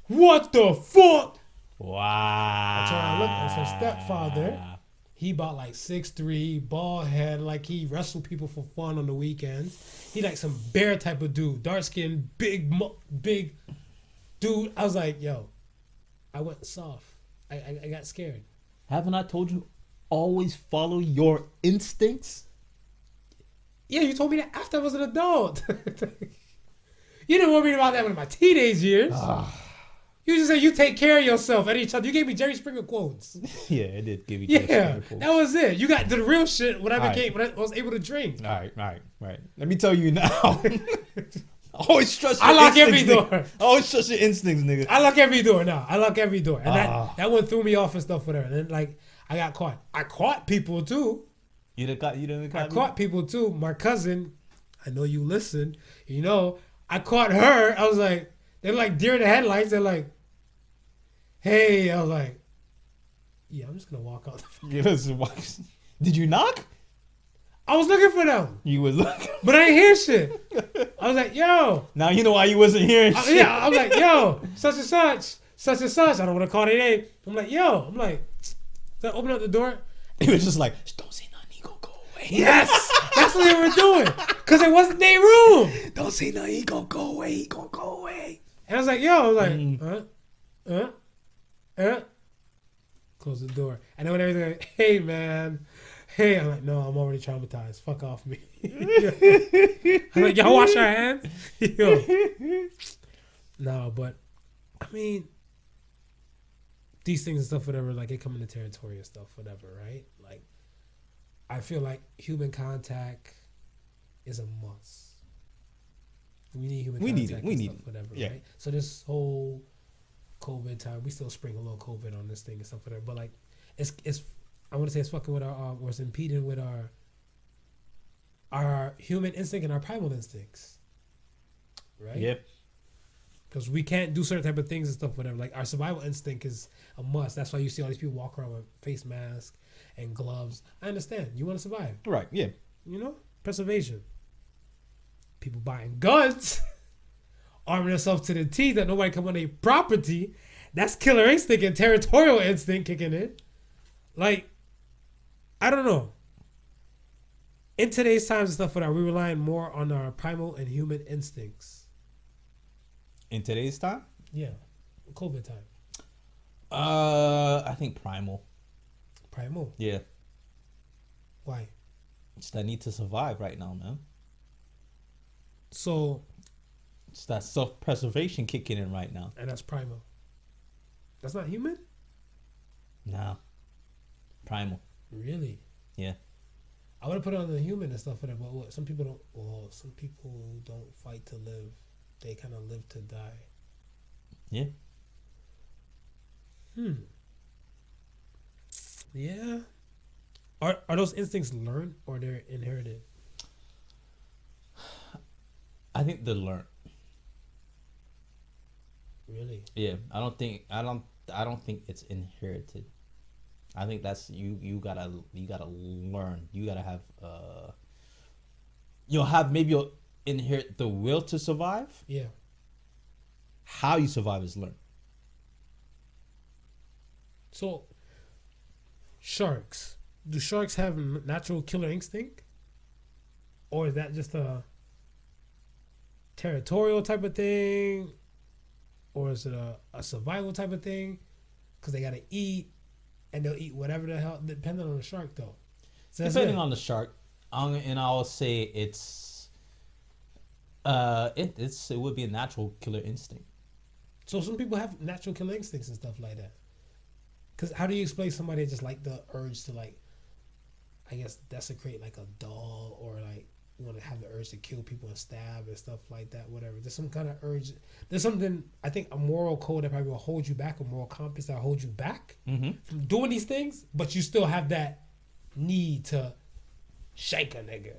Speaker 4: what the fuck?
Speaker 5: wow.
Speaker 4: I turn and look, it's her stepfather. He bought like six three, bald head, like he wrestled people for fun on the weekends. He like some bear type of dude, dark skin, big, big dude. I was like, yo, I went soft. I, I, I got scared.
Speaker 5: Haven't I told you? Always follow your instincts.
Speaker 4: Yeah, you told me that after I was an adult. you didn't want me about that in my teenage years. Ah. You just said you take care of yourself at each other. You gave me Jerry Springer quotes.
Speaker 5: yeah, it did give you.
Speaker 4: Yeah, that was it. You got the real shit when I became when I was able to drink.
Speaker 5: All right, all right, all right. Let me tell you now. always trust. Your
Speaker 4: I lock every door.
Speaker 5: nigga. Always trust your instincts, nigga.
Speaker 4: I lock every door now. I lock every door, and
Speaker 5: Ah.
Speaker 4: that that one threw me off and stuff with her. And then like I got caught. I caught people too.
Speaker 5: You done caught. You done
Speaker 4: I
Speaker 5: caught. me?
Speaker 4: caught people too. My cousin, I know you listen. You know, I caught her. I was like, they're like deer in the headlights. They're like, hey. I was like, yeah, I'm just gonna walk out.
Speaker 5: Walk. Did you knock?
Speaker 4: I was looking for them,
Speaker 5: You was looking.
Speaker 4: but I didn't hear shit. I was like, yo,
Speaker 5: Now you know why you wasn't hearing
Speaker 4: I-
Speaker 5: shit.
Speaker 4: yeah. I'm like, yo, such and such, such and such. I don't want to call their name. I'm like, yo, I'm like, so I open up the door.
Speaker 5: It was just like, don't say nothing. He gonna go away.
Speaker 4: Yes, that's what they were doing, cause it wasn't their room.
Speaker 5: Don't say nothing. He gonna go away. He gonna go away.
Speaker 4: And I was like, yo, I was like,
Speaker 5: Mm.
Speaker 4: huh? Huh? Huh? Close the door. And then when everything like, hey man, hey, I'm like, no, I'm already traumatized. Fuck off me. I'm like, y'all wash your hands? Yo. No, but I mean these things and stuff, whatever, like they come into territory and stuff, whatever, right? Like I feel like human contact is a must. We need human
Speaker 5: We need
Speaker 4: contact
Speaker 5: it. We need
Speaker 4: stuff,
Speaker 5: it.
Speaker 4: whatever,
Speaker 5: Yeah.
Speaker 4: right? So this whole COVID time, we still spring a little COVID on this thing and stuff, like that. But like, it's it's I want to say it's fucking with our, uh, or it's impeding with our our human instinct and our primal instincts, right?
Speaker 5: Yep.
Speaker 4: because we can't do certain type of things and stuff. Whatever. Like our survival instinct is a must. That's why you see all these people walk around with face masks and gloves. I understand. You want to survive.
Speaker 5: Right. Yeah.
Speaker 4: You know, preservation. People buying guns, arming themselves to the teeth that nobody come on their property. That's killer instinct and territorial instinct kicking in. Like, I don't know. In today's times and stuff, are we relying more on our primal and human instincts?
Speaker 5: In today's time,
Speaker 4: Yeah, COVID time.
Speaker 5: uh, I think primal.
Speaker 4: Primal.
Speaker 5: Yeah.
Speaker 4: Why?
Speaker 5: It's that need to survive right now, man.
Speaker 4: So,
Speaker 5: It's that self preservation kicking in right now.
Speaker 4: and that's primal. That's not human?
Speaker 5: Nah. Primal.
Speaker 4: Really?
Speaker 5: Yeah.
Speaker 4: I would have put it on the human and stuff for that, but what, some people don't. Well, some people don't fight to live; they kind of live to die.
Speaker 5: Yeah.
Speaker 4: Hmm. Yeah. Are are those instincts learned or they're inherited?
Speaker 5: I think they learn.
Speaker 4: Really?
Speaker 5: Yeah. I don't think I don't I don't think it's inherited. I think that's you you gotta you gotta learn. You gotta have uh you'll have maybe you'll inherit the will to survive.
Speaker 4: Yeah.
Speaker 5: How you survive is learned.
Speaker 4: So, sharks. Do sharks have natural killer instinct, or is that just a territorial type of thing, or is it a, a survival type of thing? Because they gotta eat, and they'll eat whatever the hell, depending on the shark though. So that's
Speaker 5: Depending on the shark, um, and I'll say it's uh it, it's it would be a natural killer instinct.
Speaker 4: So some people have natural killer instincts and stuff like that. Cause how do you explain somebody just like the urge to like, I guess desecrate like a doll or like want to have the urge to kill people and stab and stuff like that, whatever. There's some kind of urge. There's something I think a moral code that probably will hold you back, a moral compass that will hold you back
Speaker 5: Mm-hmm.
Speaker 4: from doing these things, but you still have that need to shake a nigga.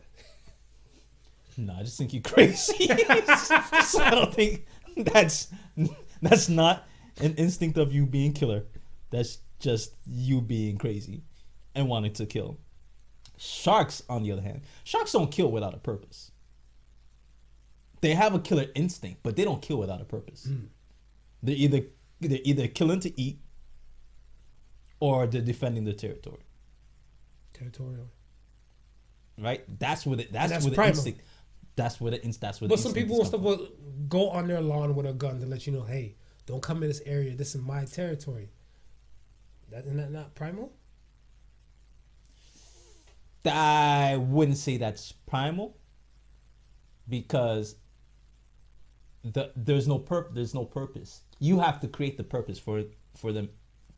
Speaker 5: No, I just think you're crazy. so I don't think that's that's not an instinct of you being killer. That's just you being crazy and wanting to kill. Sharks, on the other hand, sharks don't kill without a purpose. They have a killer instinct, but they don't kill without a purpose. Hmm. They're either they're either killing to eat or they're defending the territory.
Speaker 4: Territorial.
Speaker 5: Right? That's what it that's,
Speaker 4: that's
Speaker 5: what the
Speaker 4: primal.
Speaker 5: instinct that's what it ins- that's what
Speaker 4: But
Speaker 5: the
Speaker 4: some people
Speaker 5: is
Speaker 4: stuff will go on their lawn with a gun to let you know, hey, don't come in this area. This is my territory. That isn't that not primal?
Speaker 5: I wouldn't say that's primal because the there's no purpose. There's no purpose. You have to create the purpose for for them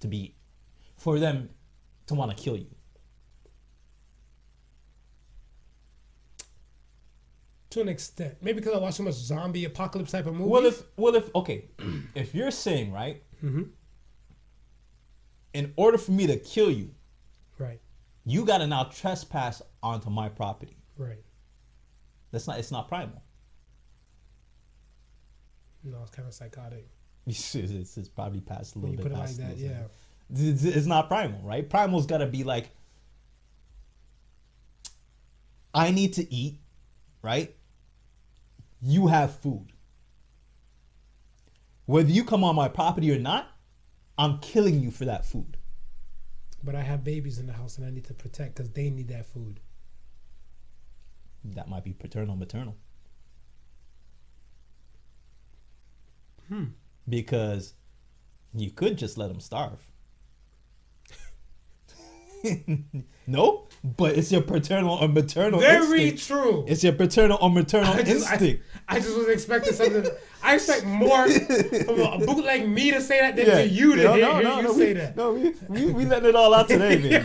Speaker 5: to be, for them to want to kill you.
Speaker 4: To an extent. Maybe because I watch so much zombie apocalypse type of movies.
Speaker 5: Well, if well if okay, if you're saying right,
Speaker 4: Mhm.
Speaker 5: in order for me to kill you,
Speaker 4: right,
Speaker 5: you got to now trespass onto my property.
Speaker 4: right.
Speaker 5: That's not. It's not primal.
Speaker 4: No, it's kind of psychotic.
Speaker 5: It's, it's, it's probably past a little
Speaker 4: you
Speaker 5: bit
Speaker 4: put it like that, yeah.
Speaker 5: It's, it's not primal, right? Primal's got to be like, I need to eat, right? You have food. Whether you come on my property or not, I'm killing you for that food.
Speaker 4: But I have babies in the house and I need to protect because they need that food.
Speaker 5: That might be paternal, maternal.
Speaker 4: Hmm.
Speaker 5: Because you could just let them starve. No, but it's your paternal or maternal
Speaker 4: Very
Speaker 5: instinct.
Speaker 4: true.
Speaker 5: It's your paternal or maternal
Speaker 4: I just,
Speaker 5: instinct.
Speaker 4: I just was expecting something. I expect more from a bootleg me to say that than to you to
Speaker 5: no,
Speaker 4: hear,
Speaker 5: no,
Speaker 4: hear
Speaker 5: no,
Speaker 4: you
Speaker 5: no,
Speaker 4: say
Speaker 5: we,
Speaker 4: that.
Speaker 5: No, we, we, we letting it all out today, baby.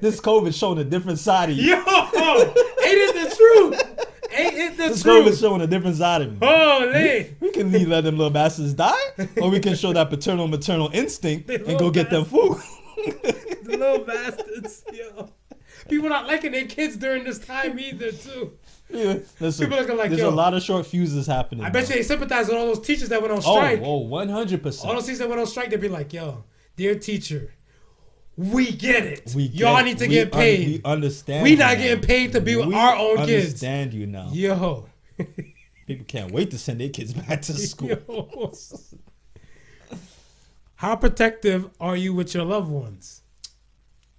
Speaker 5: this COVID showing a different side of you.
Speaker 4: Yo, ain't it the truth? Ain't it the truth?
Speaker 5: This COVID showing a different side of me.
Speaker 4: Holy.
Speaker 5: We can leave let them little bastards die, or we can show that paternal maternal instinct and go get them food.
Speaker 4: The little bastards. Yo. People not liking their kids during this time either, too.
Speaker 5: Yeah, listen,
Speaker 4: People looking like,
Speaker 5: there's
Speaker 4: yo.
Speaker 5: a lot of short fuses happening.
Speaker 4: I bet you they sympathize with all those teachers that went on
Speaker 5: Oh,
Speaker 4: strike.
Speaker 5: oh, 100
Speaker 4: All those teachers that went on strike, they'd be like, yo, dear teacher, we get it.
Speaker 5: We
Speaker 4: Y'all need to get
Speaker 5: un-
Speaker 4: paid.
Speaker 5: we understand.
Speaker 4: We not
Speaker 5: now.
Speaker 4: getting paid to be with
Speaker 5: We
Speaker 4: our own kids.
Speaker 5: Understand you now.
Speaker 4: Yo.
Speaker 5: People can't wait to send their kids back to school.
Speaker 4: How protective are you with your loved ones?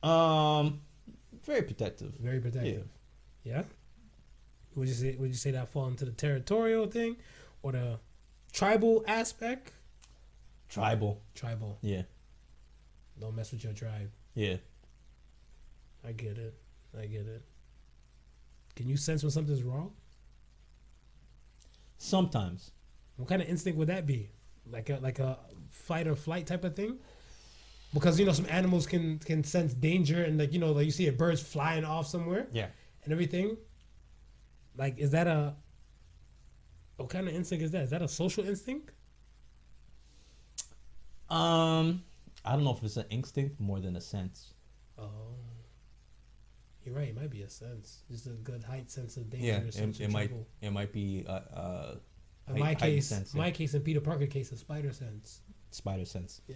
Speaker 5: Um, very protective.
Speaker 4: Very protective. Yeah. Would you say would you say that fall into the territorial thing or the tribal aspect?
Speaker 5: Tribal.
Speaker 4: Tribal.
Speaker 5: Yeah,
Speaker 4: Don't mess with your tribe.
Speaker 5: yeah.
Speaker 4: I get it. I get it. Can you sense when something's wrong?
Speaker 5: Sometimes.
Speaker 4: What kind of instinct would that be? Like a like a fight or flight type of thing? Because you know some animals can can sense danger and like you know like you see a bird's flying off somewhere
Speaker 5: Yeah.
Speaker 4: and everything. Like is that a what kind of instinct is that? Is that a social instinct?
Speaker 5: Um, I don't know if it's an instinct more than a sense.
Speaker 4: Oh, you're right. It might be a sense, just a good height sense of danger.
Speaker 5: Yeah, it, it might it might be uh, uh
Speaker 4: In
Speaker 5: height-
Speaker 4: my case,
Speaker 5: sense,
Speaker 4: my case, and Peter Parker case, a spider sense.
Speaker 5: Spider sense.
Speaker 4: Yeah,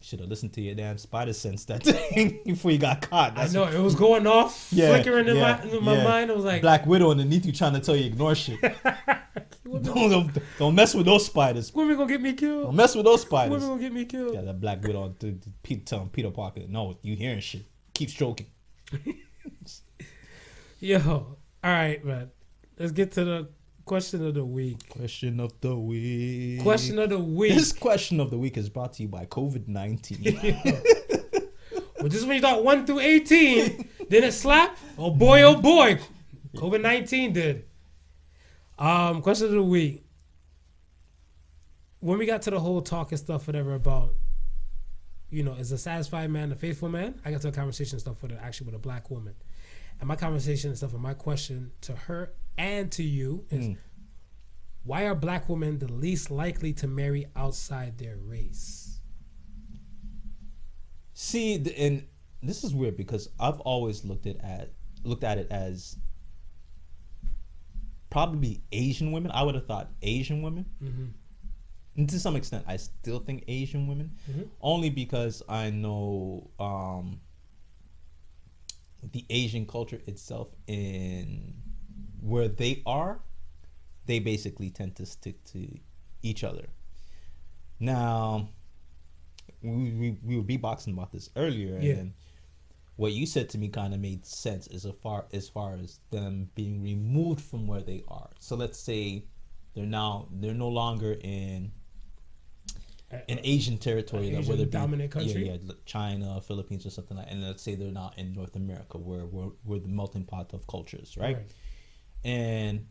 Speaker 5: Should have listened to your damn spider sense that thing before you got caught.
Speaker 4: I know it was going off,
Speaker 5: Yeah,
Speaker 4: flickering in
Speaker 5: yeah,
Speaker 4: my in my
Speaker 5: yeah.
Speaker 4: mind. I was like,
Speaker 5: Black Widow underneath you trying to tell you ignore shit. don't, don't, don't mess with those spiders.
Speaker 4: "Women gonna get me
Speaker 5: Don't
Speaker 4: killed.
Speaker 5: mess with those spiders.
Speaker 4: Women gonna get me killed."
Speaker 5: Yeah, that Black Widow to, to Peter, telling Peter Parker, no, you hearing shit. Keep stroking.
Speaker 4: Yo, all right, man. Let's get to the question of the week.
Speaker 5: Question of the week.
Speaker 4: Question of the week.
Speaker 5: This question of the week is brought to you by COVID 19.
Speaker 4: Well, just when you thought one through eighteen, did it slap? Oh boy, oh boy, COVID nineteen did. Um, question of the week. When we got to the whole talk and stuff, whatever about, you know, is a satisfied man a faithful man? I got to a conversation and stuff with a, actually with a black woman, and my conversation and stuff and my question to her and to you is,
Speaker 5: Mm.
Speaker 4: why are black women the least likely to marry outside their race?
Speaker 5: See, and this is weird because I've always looked at at looked at it as probably Asian women. I would have thought Asian women.
Speaker 4: Mm-hmm.
Speaker 5: And to some extent, I still think Asian women,
Speaker 4: Mhm.
Speaker 5: only because I know um, the Asian culture itself in where they are, they basically tend to stick to each other. Now, we, we, we were beatboxing about this earlier,
Speaker 4: Yeah.
Speaker 5: and what you said to me kind of made sense as far as far as them being removed from where they are. So let's say they're now they're no longer in an Asian territory,
Speaker 4: An Asian
Speaker 5: whether it be
Speaker 4: dominant country?
Speaker 5: yeah, yeah, China, Philippines, or something like. And let's say they're not in North America, where we're, we're the melting pot of cultures, right?
Speaker 4: Right.
Speaker 5: And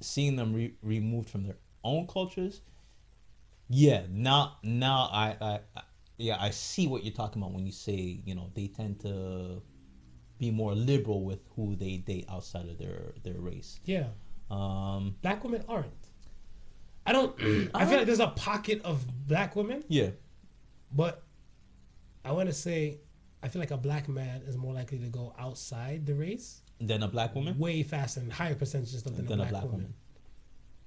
Speaker 5: seeing them re- removed from their own cultures, yeah. Now, now I, I, I, yeah, I see what you're talking about when you say you know they tend to be more liberal with who they date outside of their their race.
Speaker 4: Yeah.
Speaker 5: Um,
Speaker 4: black women aren't. I don't. I feel like there's a pocket of black women,
Speaker 5: yeah,
Speaker 4: but I want to say I feel like a black man is more likely to go outside the race
Speaker 5: then a black woman,
Speaker 4: way faster and higher percentages than,
Speaker 5: then
Speaker 4: a black, woman.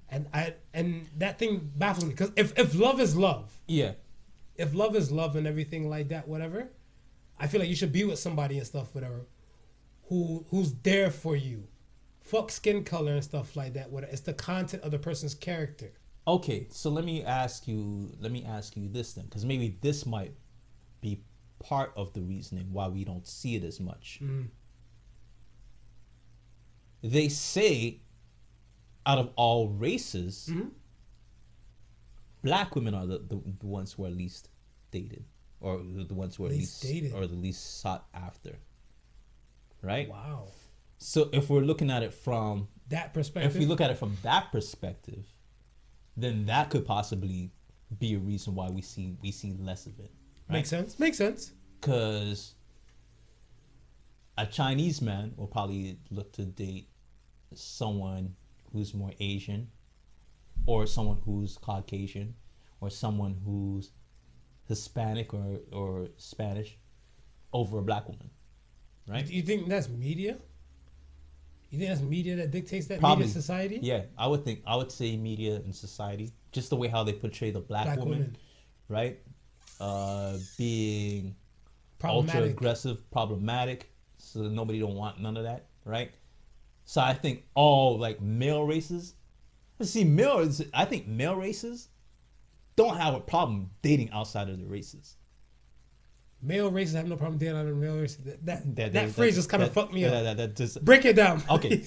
Speaker 4: And I and that thing baffles me because if if love is love,
Speaker 5: Yeah,
Speaker 4: if love is love and everything like that, whatever, I feel like you should be with somebody and stuff, whatever, who who's there for you. Fuck skin color and stuff like that. Whatever. It's the content of the person's character.
Speaker 5: Okay, so let me ask you. Let me ask you this then, because maybe this might be part of the reasoning why we don't see it as much.
Speaker 4: Mm.
Speaker 5: They say, out of all races,
Speaker 4: Mhm.
Speaker 5: black women are the, the, the ones who are least dated, or the, the ones who are
Speaker 4: Least
Speaker 5: least,
Speaker 4: dated.
Speaker 5: or the least sought after. Right.
Speaker 4: Wow.
Speaker 5: So if we're looking at it from
Speaker 4: That perspective.
Speaker 5: if we look at it from that perspective, then that could possibly be a reason why we see we see less of it.
Speaker 4: Makes sense. Makes sense.
Speaker 5: Because a Chinese man will probably look to date someone who's more Asian, or someone who's Caucasian, or someone who's Hispanic or or Spanish, over a black woman, right?
Speaker 4: You think that's media? You think that's media that dictates that
Speaker 5: Probably.
Speaker 4: media society?
Speaker 5: Yeah, I would think I would say media and society, just the way how they portray the black,
Speaker 4: Black
Speaker 5: woman,
Speaker 4: women.
Speaker 5: right? Uh, being ultra aggressive, problematic, so nobody don't want none of that, right? So I think all like male races, see male, I think male races don't have a problem dating outside of the races.
Speaker 4: Male races have no problem dating other male races. That that, that,
Speaker 5: that-
Speaker 4: phrase just kind of fucked me
Speaker 5: that-
Speaker 4: up.
Speaker 5: that- that just-
Speaker 4: Break it down.
Speaker 5: Okay.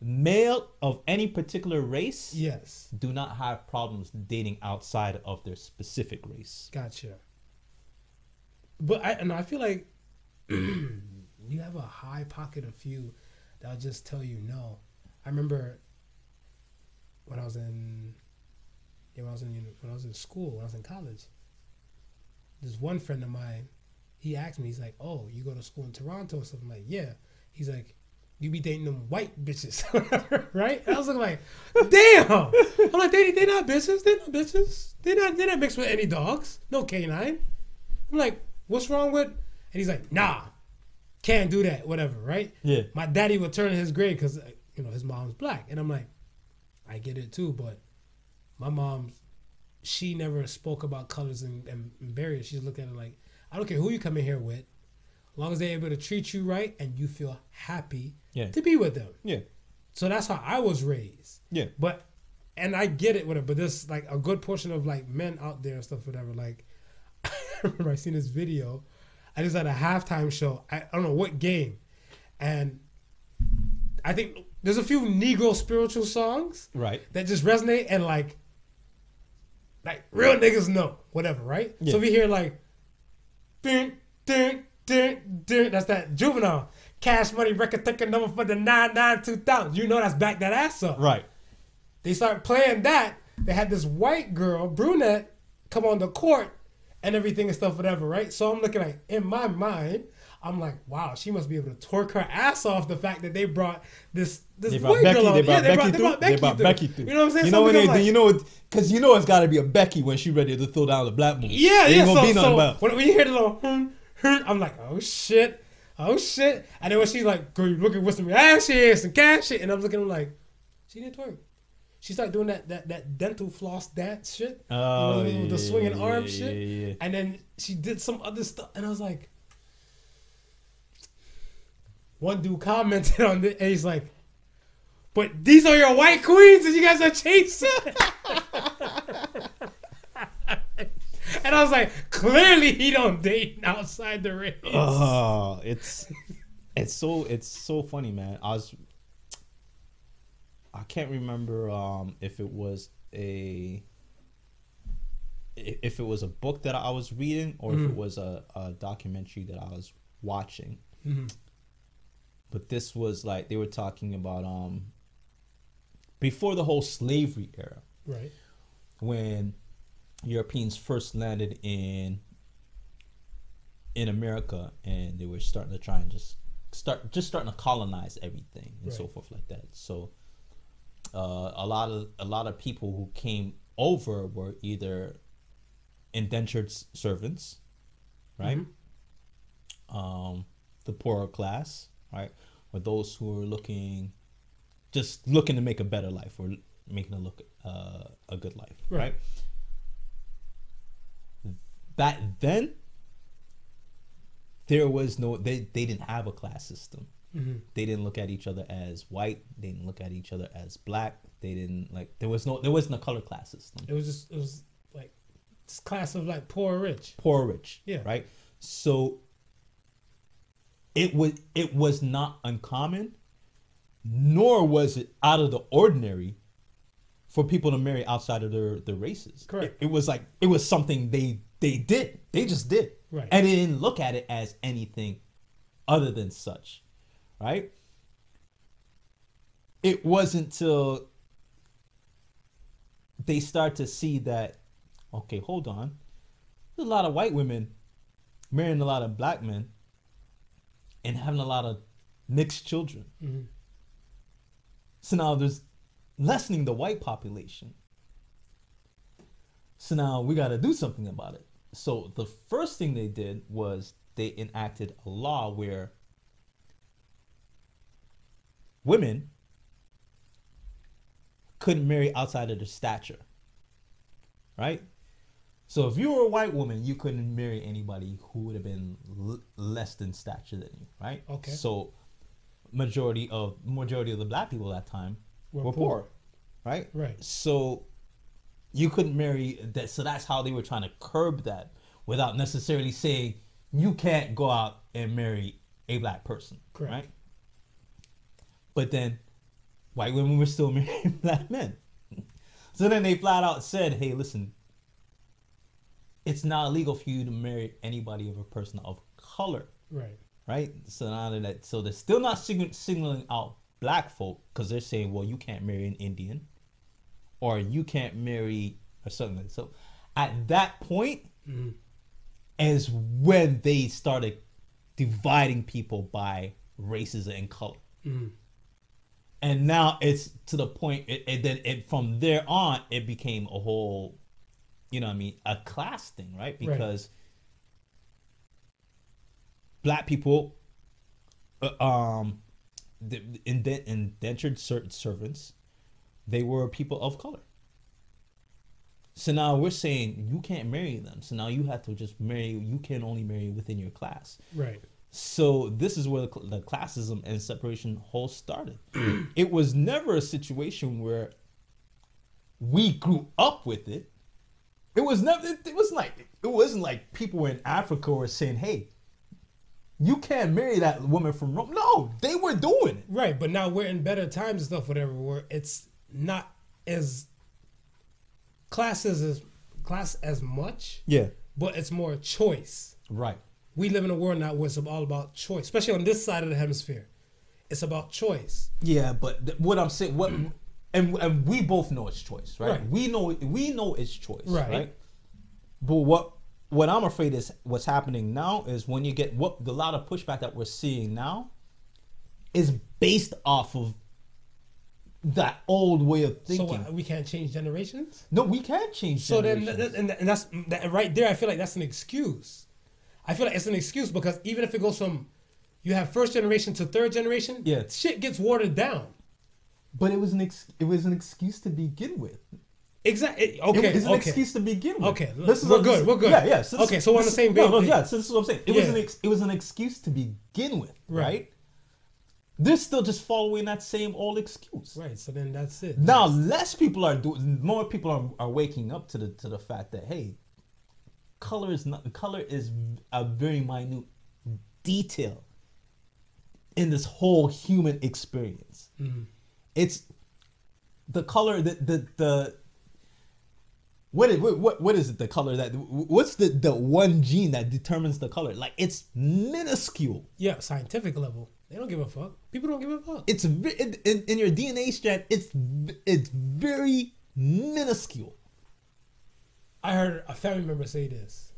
Speaker 5: male of any particular race
Speaker 4: yes.
Speaker 5: do not have problems dating outside of their specific race.
Speaker 4: Gotcha. But I and I feel like you have a high pocket of few that'll just tell you no. I remember when I was in yeah, when I was in when I was in school, when I was in college. This one friend of mine, he asked me, he's like, "Oh, you go to school in Toronto or something?" I'm like, "Yeah." He's like, "You be dating them white bitches, right?" I was like, "Damn!" I'm like, "They they not bitches. They not bitches. They not they not mixed with any dogs. No canine." I'm like, "What's wrong with?" And he's like, "Nah, can't do that. Whatever, right?"
Speaker 5: Yeah.
Speaker 4: My daddy would turn in his grade because uh, you know his mom's black, and I'm like, I get it too, but my mom's she never spoke about colors and, and, and barriers. She looked at it like, I don't care who you come in here with, as long as they're able to treat you right and you feel happy
Speaker 5: Yeah.
Speaker 4: to be with them.
Speaker 5: Yeah.
Speaker 4: So that's how I was raised.
Speaker 5: Yeah.
Speaker 4: But and I get it it, but there's like a good portion of like men out there and stuff, whatever. Like I remember I seen this video. I just had a halftime show. I, I don't know what game. And I think there's a few Negro spiritual songs
Speaker 5: Right.
Speaker 4: that just resonate and like like real niggas know whatever right
Speaker 5: Yeah.
Speaker 4: so we hear like dun, dun, dun, dun, that's that juvenile cash money record ticket number for the 992,000 you know that's back that ass up
Speaker 5: Right.
Speaker 4: they start playing that they had this white girl brunette come on the court and everything and stuff whatever right so i'm looking like in my mind I'm like, wow, she must be able to torque her ass off the fact that they brought this this
Speaker 5: They brought Becky.
Speaker 4: girl.
Speaker 5: They brought Becky
Speaker 4: they
Speaker 5: through.
Speaker 4: brought
Speaker 5: They brought
Speaker 4: through.
Speaker 5: Becky through.
Speaker 4: You know what I'm saying?
Speaker 5: You know
Speaker 4: I'm
Speaker 5: when they,
Speaker 4: like-
Speaker 5: you know, because you know it's got to be a Becky when she ready to throw down the black movie.
Speaker 4: Yeah, yeah.
Speaker 5: gonna
Speaker 4: So,
Speaker 5: be
Speaker 4: so
Speaker 5: about.
Speaker 4: when, when you hear the little, hmm, hmm, I'm like, oh shit, oh shit. And then when she's like, girl, you looking with some ass shit, some cash shit, and I'm looking her like, she didn't twerk. She started doing that that that dental floss dance shit,
Speaker 5: Oh,
Speaker 4: you know, the swinging
Speaker 5: yeah,
Speaker 4: arm
Speaker 5: yeah,
Speaker 4: shit,
Speaker 5: yeah, yeah.
Speaker 4: and then she did some other stuff, and I was like, one dude commented on it, and he's like, but these are your white queens, and you guys are chasing. And I was like, clearly he don't date outside the race.
Speaker 5: Oh, it's it's so it's so funny, man. I was I can't remember um if it was a if it was a book that I was reading or if it was a, a documentary that I was watching. But this was like they were talking about um before the whole slavery era
Speaker 4: Right.
Speaker 5: when Europeans first landed in in America and they were starting to try and just start just starting to colonize everything and so forth like that. So uh, a lot of a lot of people who came over were either indentured s- servants, right? Um, the poorer class, right, or those who are looking just looking to make a better life or making a look uh, a good life,
Speaker 4: Right.
Speaker 5: right? Back then, there was no they they didn't have a class system. Mm-hmm. They didn't look at each other as white. They didn't look at each other as black. They didn't like there was no there wasn't a color class system.
Speaker 4: It was just it was like this class of like poor or rich.
Speaker 5: Poor or rich,
Speaker 4: Yeah.
Speaker 5: right. So it was it was not uncommon, nor was it out of the ordinary for people to marry outside of their their races.
Speaker 4: Correct.
Speaker 5: It, it was like it was something they they did. They just did.
Speaker 4: Right.
Speaker 5: And they didn't look at it as anything other than such. Right? It wasn't till they start to see that, okay, hold on. There's a lot of white women marrying a lot of black men and having a lot of mixed children. Mm-hmm. So now there's lessening the white population. So now we got to do something about it. So the first thing they did was they enacted a law where women couldn't marry outside of their stature. Right? So if you were a white woman, you couldn't marry anybody who would have been l- less than stature than you, right?
Speaker 4: Okay.
Speaker 5: So majority of majority of the black people at that time
Speaker 4: Were
Speaker 5: were,
Speaker 4: poor.
Speaker 5: poor. right?
Speaker 4: Right.
Speaker 5: So you couldn't marry that. So that's how they were trying to curb that without necessarily saying you can't go out and marry a black person,
Speaker 4: Correct.
Speaker 5: right? But then white women were still marrying black men. So then they flat out said, "Hey, listen, it's not illegal for you to marry anybody of a person of color."
Speaker 4: Right.
Speaker 5: right? So now that so they're still not sign- signaling out black folk because they're saying, well, you can't marry an Indian, or you can't marry or something. like So at that point mm-hmm. is when they started dividing people by races and color. Mm-hmm. And now it's to the point, it, it, then it from there on, it became a whole, you know, what I mean, a class thing, right? Because black people uh, um the indent, indentured certain servants they were people of color so now we're saying you can't marry them so now you have to just marry you can only marry within your class
Speaker 4: Right.
Speaker 5: So this is where the, the classism and separation whole started it was never a situation where we grew up with it it was never it, it was like it wasn't like people in africa were saying hey you can't marry that woman from Rome. No, they were doing it.
Speaker 4: Right. But now we're in better times and stuff, whatever. Where it's not as classes as class as much,
Speaker 5: Yeah.
Speaker 4: but it's more choice.
Speaker 5: Right.
Speaker 4: We live in a world now where it's all about choice, especially on this side of the hemisphere. It's about choice.
Speaker 5: Yeah, but th- what I'm saying, what, and and we both know it's choice, right?
Speaker 4: Right.
Speaker 5: We know we know it's choice,
Speaker 4: Right.
Speaker 5: right? But what what I'm afraid is what's happening now is when you get what the lot of pushback that we're seeing now is based off of that old way of
Speaker 4: So
Speaker 5: thinking.
Speaker 4: what, we can't change generations.
Speaker 5: no, we can't change.
Speaker 4: So then, and, and that's that, right there. I feel like that's an excuse. I feel like it's an excuse because even if it goes from you have first generation to third generation,
Speaker 5: Yeah.
Speaker 4: shit gets watered down.
Speaker 5: but it was an ex- it was an excuse to begin with.
Speaker 4: Exactly. Okay.
Speaker 5: It was an
Speaker 4: okay.
Speaker 5: excuse to begin with.
Speaker 4: Okay,
Speaker 5: This is
Speaker 4: we're good,
Speaker 5: this-
Speaker 4: we're good.
Speaker 5: Yeah, yeah. this-
Speaker 4: Okay, so we're on the same
Speaker 5: no, no, yeah. So this is what I'm saying. It was an ex- it was an excuse to begin with,
Speaker 4: Right.
Speaker 5: right? They're still just following that same old excuse.
Speaker 4: Right. So then that's it.
Speaker 5: Now, less people are doing. More people are, are waking up to the to the fact that hey, color is not color is a very minute detail in this whole human experience. Mm-hmm. It's the color the the the what is what, what is it the color that what's the the one gene that determines the color like it's minuscule
Speaker 4: yeah, scientific level, they don't give a fuck. People don't give a fuck.
Speaker 5: it's in, in your dna strand it's it's very minuscule
Speaker 4: I heard a family member say this.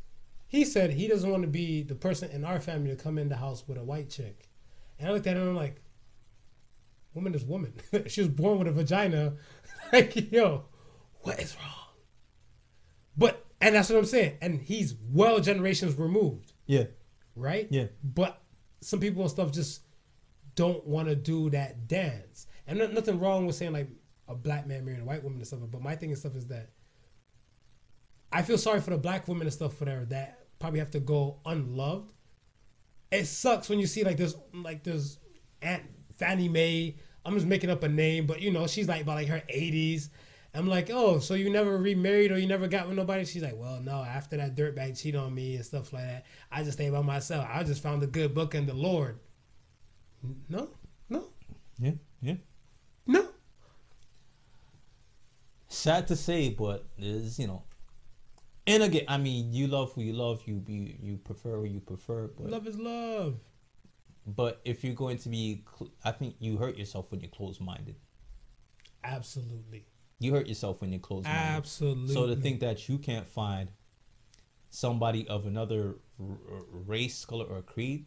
Speaker 4: He said he doesn't want to be the person in our family to come in the house with a white chick. And I looked at him and I'm like, woman is woman. she was born with a vagina. like, yo, what is wrong? But, and that's what I'm saying. And he's well generations removed,
Speaker 5: yeah
Speaker 4: right?
Speaker 5: Yeah.
Speaker 4: But some people and stuff just don't want to do that dance. And nothing wrong with saying like a black man marrying a white woman and stuff. But my thing and stuff is that I feel sorry for the black women and stuff for there that probably have to go unloved. It sucks when you see like this, like this Aunt Fannie Mae. I'm just making up a name, but you know she's like about like her 80s. I'm like, oh, so you never remarried or you never got with nobody? She's like, well, no. After that dirtbag cheat on me and stuff like that, I just stayed by myself. I just found a good book in the Lord. No, no,
Speaker 5: yeah yeah
Speaker 4: no.
Speaker 5: sad to say but is you know and again i mean you love who you love you you, you prefer who you prefer but
Speaker 4: Love is love.
Speaker 5: but if you're going to be cl- i think you hurt yourself when you're closed-minded
Speaker 4: Absolutely.
Speaker 5: you hurt yourself when you're closed-minded
Speaker 4: Absolutely.
Speaker 5: So to think that you can't find somebody of another r- r- race, color, or creed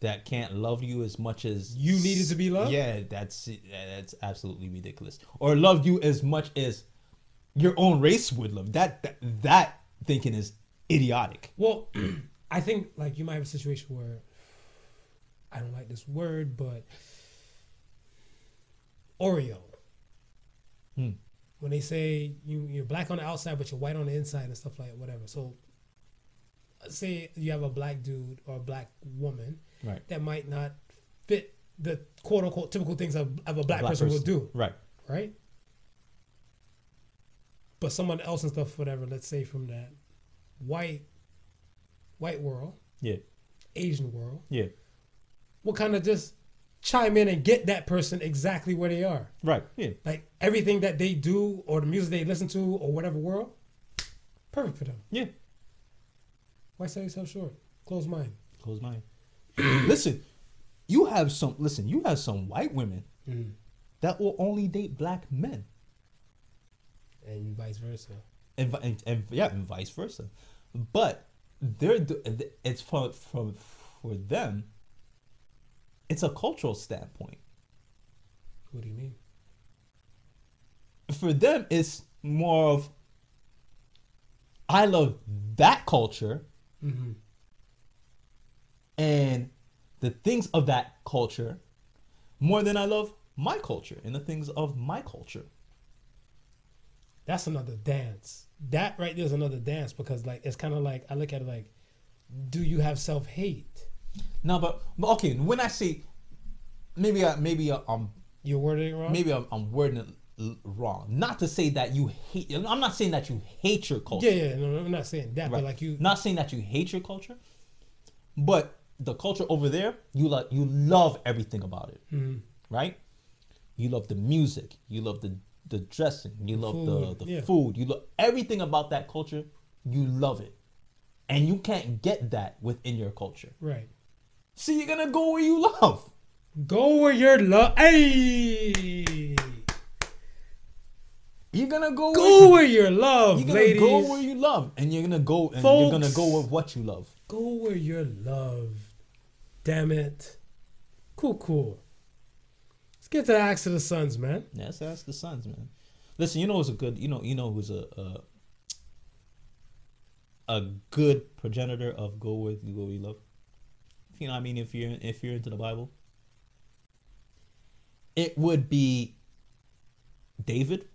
Speaker 5: that can't love you as much as
Speaker 4: You needed to be loved?
Speaker 5: Yeah, that's that's absolutely ridiculous. Or love you as much as your own race would love. That that, that thinking is idiotic.
Speaker 4: Well, I think like you might have a situation where I don't like this word, but Oreo.
Speaker 5: Hmm.
Speaker 4: When they say you you're black on the outside but you're white on the inside and stuff like whatever. So say you have a black dude or a black woman
Speaker 5: Right.
Speaker 4: that might not fit the quote unquote typical things of, of a black, person, will do,
Speaker 5: Right.
Speaker 4: right? But someone else and stuff, whatever, let's say from that white white world,
Speaker 5: Yeah.
Speaker 4: Asian world,
Speaker 5: Yeah.
Speaker 4: will kind of just chime in and get that person exactly where they are.
Speaker 5: Right. Yeah.
Speaker 4: Like everything that they do or the music they listen to or whatever world, perfect for them.
Speaker 5: Yeah.
Speaker 4: Why sell yourself short? Close mind.
Speaker 5: Close mine. listen, you have some. Listen, you have some white women mm. that will only date black men,
Speaker 4: And vice versa.
Speaker 5: and, and, and yeah, and vice versa. But they're it's from from for them. It's a cultural standpoint.
Speaker 4: What do you mean?
Speaker 5: For them, it's more of. I love that culture
Speaker 4: Mm-hmm.
Speaker 5: and the things of that culture more than I love my culture and the things of my culture.
Speaker 4: That's another dance. That right there is another dance because like it's kind of like I look at it like, do you have self hate?
Speaker 5: No, but, but okay. When I say maybe I maybe I- I'm
Speaker 4: You're wording it wrong.
Speaker 5: maybe I'm, I'm wording it l- wrong. Not to say that you hate. I'm not saying that you hate your culture.
Speaker 4: Yeah, yeah. No, no, I'm not saying that,
Speaker 5: Right.
Speaker 4: but like you.
Speaker 5: Not saying that you hate your culture, but the culture over there, you like you love everything about it,
Speaker 4: Mhm.
Speaker 5: right? You love the music, you love the the dressing, you love
Speaker 4: food,
Speaker 5: the the
Speaker 4: yeah.
Speaker 5: food, you love everything about that culture. You love it, and you can't get that within your culture.
Speaker 4: Right.
Speaker 5: So you're gonna go where you love.
Speaker 4: Go where your love. Hey.
Speaker 5: You're gonna go.
Speaker 4: Go
Speaker 5: where,
Speaker 4: where your love,
Speaker 5: you're
Speaker 4: ladies.
Speaker 5: go where you love, and you're gonna go and you're gonna go with what you love.
Speaker 4: Go where your love. Damn it. Cool, cool. Get to the Axe of the Sons, man.
Speaker 5: Yes, that's the Suns, man. Listen, you know who's a good, you know, you know who's a a, a good progenitor of go with you go you love. You know, what I mean, if you're if you're into the Bible, it would be David,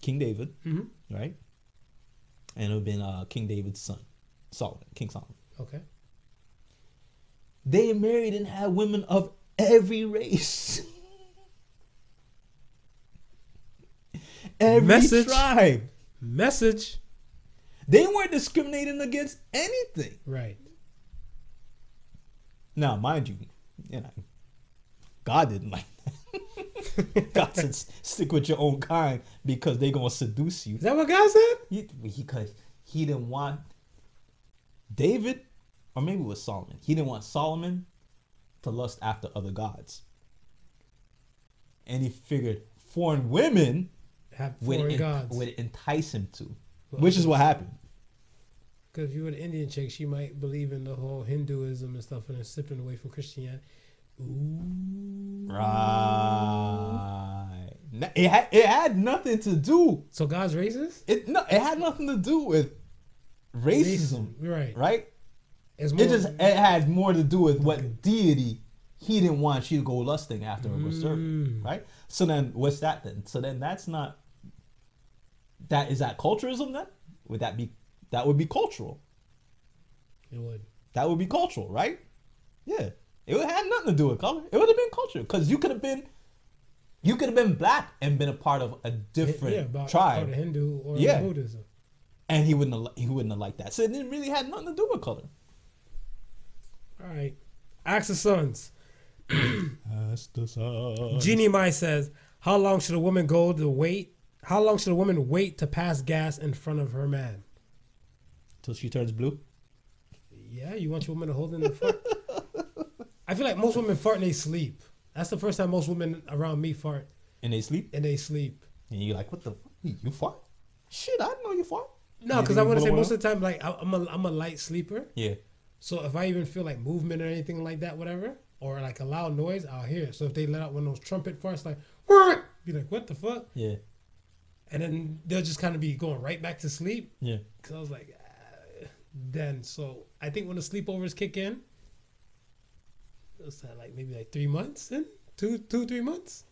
Speaker 5: King David,
Speaker 4: Mm-hmm.
Speaker 5: right? And it would have been uh, King David's son, Solomon, King Solomon.
Speaker 4: Okay.
Speaker 5: They married and had women of every race. every
Speaker 4: Message.
Speaker 5: tribe.
Speaker 4: Message.
Speaker 5: They weren't discriminating against anything.
Speaker 4: Right.
Speaker 5: Now, mind you, you know, God didn't like that. God said, stick with your own kind because they're gonna seduce you.
Speaker 4: Is that what God said?
Speaker 5: He, he, cause he didn't want David, or maybe it was Solomon. He didn't want Solomon to lust after other gods, and he figured foreign women
Speaker 4: Have
Speaker 5: would,
Speaker 4: foreign
Speaker 5: en-
Speaker 4: gods.
Speaker 5: would entice him to, which is what happened.
Speaker 4: Because if you were an Indian chick, she might believe in the whole Hinduism and stuff and then slipping away from Christianity. Ooh.
Speaker 5: Right. It had it had nothing to do.
Speaker 4: So God's racist?
Speaker 5: It no, it had nothing to do with racism,
Speaker 4: Right.
Speaker 5: right?
Speaker 4: It's more,
Speaker 5: It just it had more to do with what deity he didn't want you to go lusting after or go serving,
Speaker 4: Mm.
Speaker 5: right? So then, what's that then? So then, that's not that is that culturalism then? Would that be that would be cultural?
Speaker 4: it would.
Speaker 5: That would be cultural, right? Yeah, it would have nothing to do with color. It would have been cultural because you could have been, you could have been black and been a part of a different
Speaker 4: yeah, about,
Speaker 5: tribe,
Speaker 4: Or the Hindu or
Speaker 5: Yeah.
Speaker 4: Buddhism.
Speaker 5: and he wouldn't have, he wouldn't have liked that. So it didn't really have nothing to do with color.
Speaker 4: All right. Axe of Sons.
Speaker 5: That's the sun.
Speaker 4: Jeannie Mai says, How long should a woman go to wait? How long should a woman wait to pass gas in front of her man?
Speaker 5: Till she turns blue.
Speaker 4: Yeah, you want your woman to hold in the front? I feel like most women fart and they sleep. That's the first time most women around me fart
Speaker 5: And they sleep,
Speaker 4: and they sleep.
Speaker 5: and you're like, "What the? Fuck? You fart? Shit, I didn't know you fart."
Speaker 4: No, because I want to say most of the time, like I- I'm a I'm a light sleeper.
Speaker 5: Yeah,
Speaker 4: So if I even feel like movement or anything like that, whatever, or like a loud noise, I'll hear it. So if they let out one of those trumpet farts, like "What?" be like, "What the fuck?"
Speaker 5: yeah,
Speaker 4: And then they'll just kind of be going right back to sleep.
Speaker 5: yeah.
Speaker 4: Cause I was like, ah, then so I think when the sleepovers kick in, that like maybe like three months in two two three months.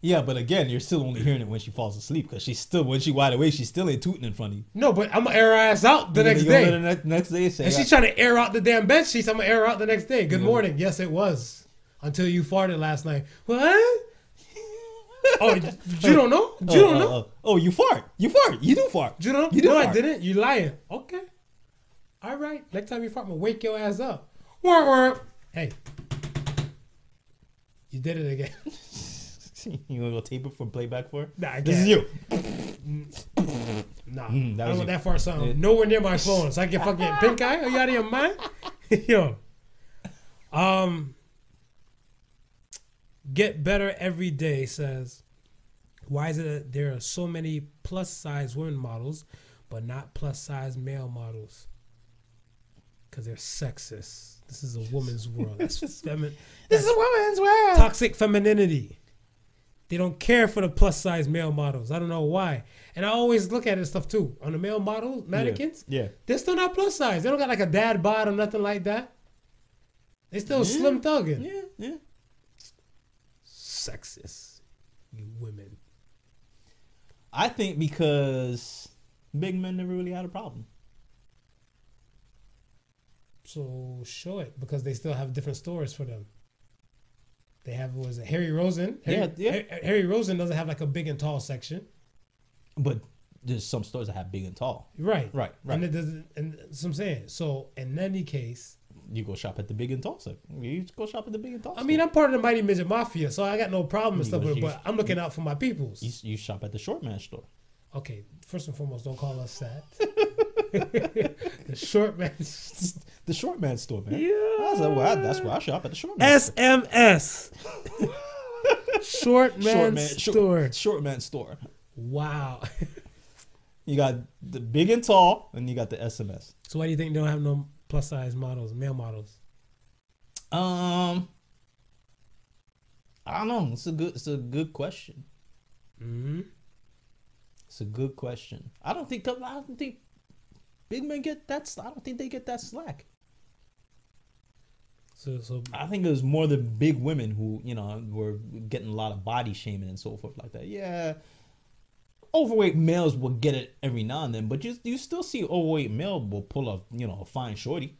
Speaker 5: Yeah, but again, you're still only hearing it when she falls asleep because she's still when she wide awake, she's still ain't tooting in front of you.
Speaker 4: No, but I'm gonna air her ass out the next
Speaker 5: you go
Speaker 4: day.
Speaker 5: The ne- next day, say,
Speaker 4: And she's trying to air out the damn bed sheets. I'm gonna air her out the next day. Good
Speaker 5: Yeah.
Speaker 4: morning. Yes, it was. Until you farted last night. What? Oh, you you don't know? You
Speaker 5: oh,
Speaker 4: don't
Speaker 5: oh,
Speaker 4: know?
Speaker 5: Oh, oh, you fart. You fart. You do fart.
Speaker 4: You don't know?
Speaker 5: You do
Speaker 4: no, I didn't. You lying. Okay. All right. Next time you fart, I'm gonna wake your ass up. Wah, wah. Hey. You did it again.
Speaker 5: you want to go tape it for playback for?
Speaker 4: Nah, I
Speaker 5: This is you.
Speaker 4: Nah,
Speaker 5: Mm, that
Speaker 4: I don't want that fart sound
Speaker 5: Yeah.
Speaker 4: nowhere near my phone, so I get fucking pink eye. Are you out of your mind? Yo, um, get better every day says, why is it that there are so many plus size women models, but not plus size male models? Because they're sexist. This is a woman's world. That's feminine.
Speaker 5: This is a woman's world.
Speaker 4: toxic femininity. They don't care for the plus size male models. I don't know why. And I always look at this stuff too. On the male models, mannequins,
Speaker 5: Yeah.
Speaker 4: they're still not plus size. They don't got like a dad bod or nothing like that. They still slim thugging.
Speaker 5: Yeah. Yeah.
Speaker 4: Sexist. You women.
Speaker 5: I think because big men never really had a problem.
Speaker 4: So show it because they still have different stores for them. They have was it Harry Rosen? Harry,
Speaker 5: Yeah, yeah.
Speaker 4: Harry, Harry Rosen doesn't have like a big and tall section,
Speaker 5: But there's some stores that have big and tall.
Speaker 4: right?
Speaker 5: Right, right.
Speaker 4: And it doesn't. And what I'm saying. So in any case,
Speaker 5: You go shop at the big and tall. You go shop at the big and tall.
Speaker 4: I mean, I'm part of the Mighty Midget Mafia, so I got no problem mm,
Speaker 5: and
Speaker 4: stuff with it,
Speaker 5: you-
Speaker 4: but I'm looking out for my peoples.
Speaker 5: you, you shop at the short man store.
Speaker 4: Okay, first and foremost, don't call us that. the short man.
Speaker 5: The short man store, man.
Speaker 4: Yeah.
Speaker 5: That's, where I, that's where I shop at the short man.
Speaker 4: SMS. short man
Speaker 5: short man
Speaker 4: store.
Speaker 5: Short, short man store.
Speaker 4: Wow.
Speaker 5: You got the big and tall, and you got the SMS.
Speaker 4: So why do you think they don't have no plus size models, male models?
Speaker 5: Um, I don't know. It's a good. It's a good question.
Speaker 4: hmm
Speaker 5: It's a good question. I don't think. I don't think big men get that. I don't think they get that slack.
Speaker 4: So, so
Speaker 5: I think it was more the big women who, you know, were getting a lot of body shaming and so forth like that. Yeah. Overweight males will get it every now and then, but you you still see overweight male will pull a you know a fine shorty.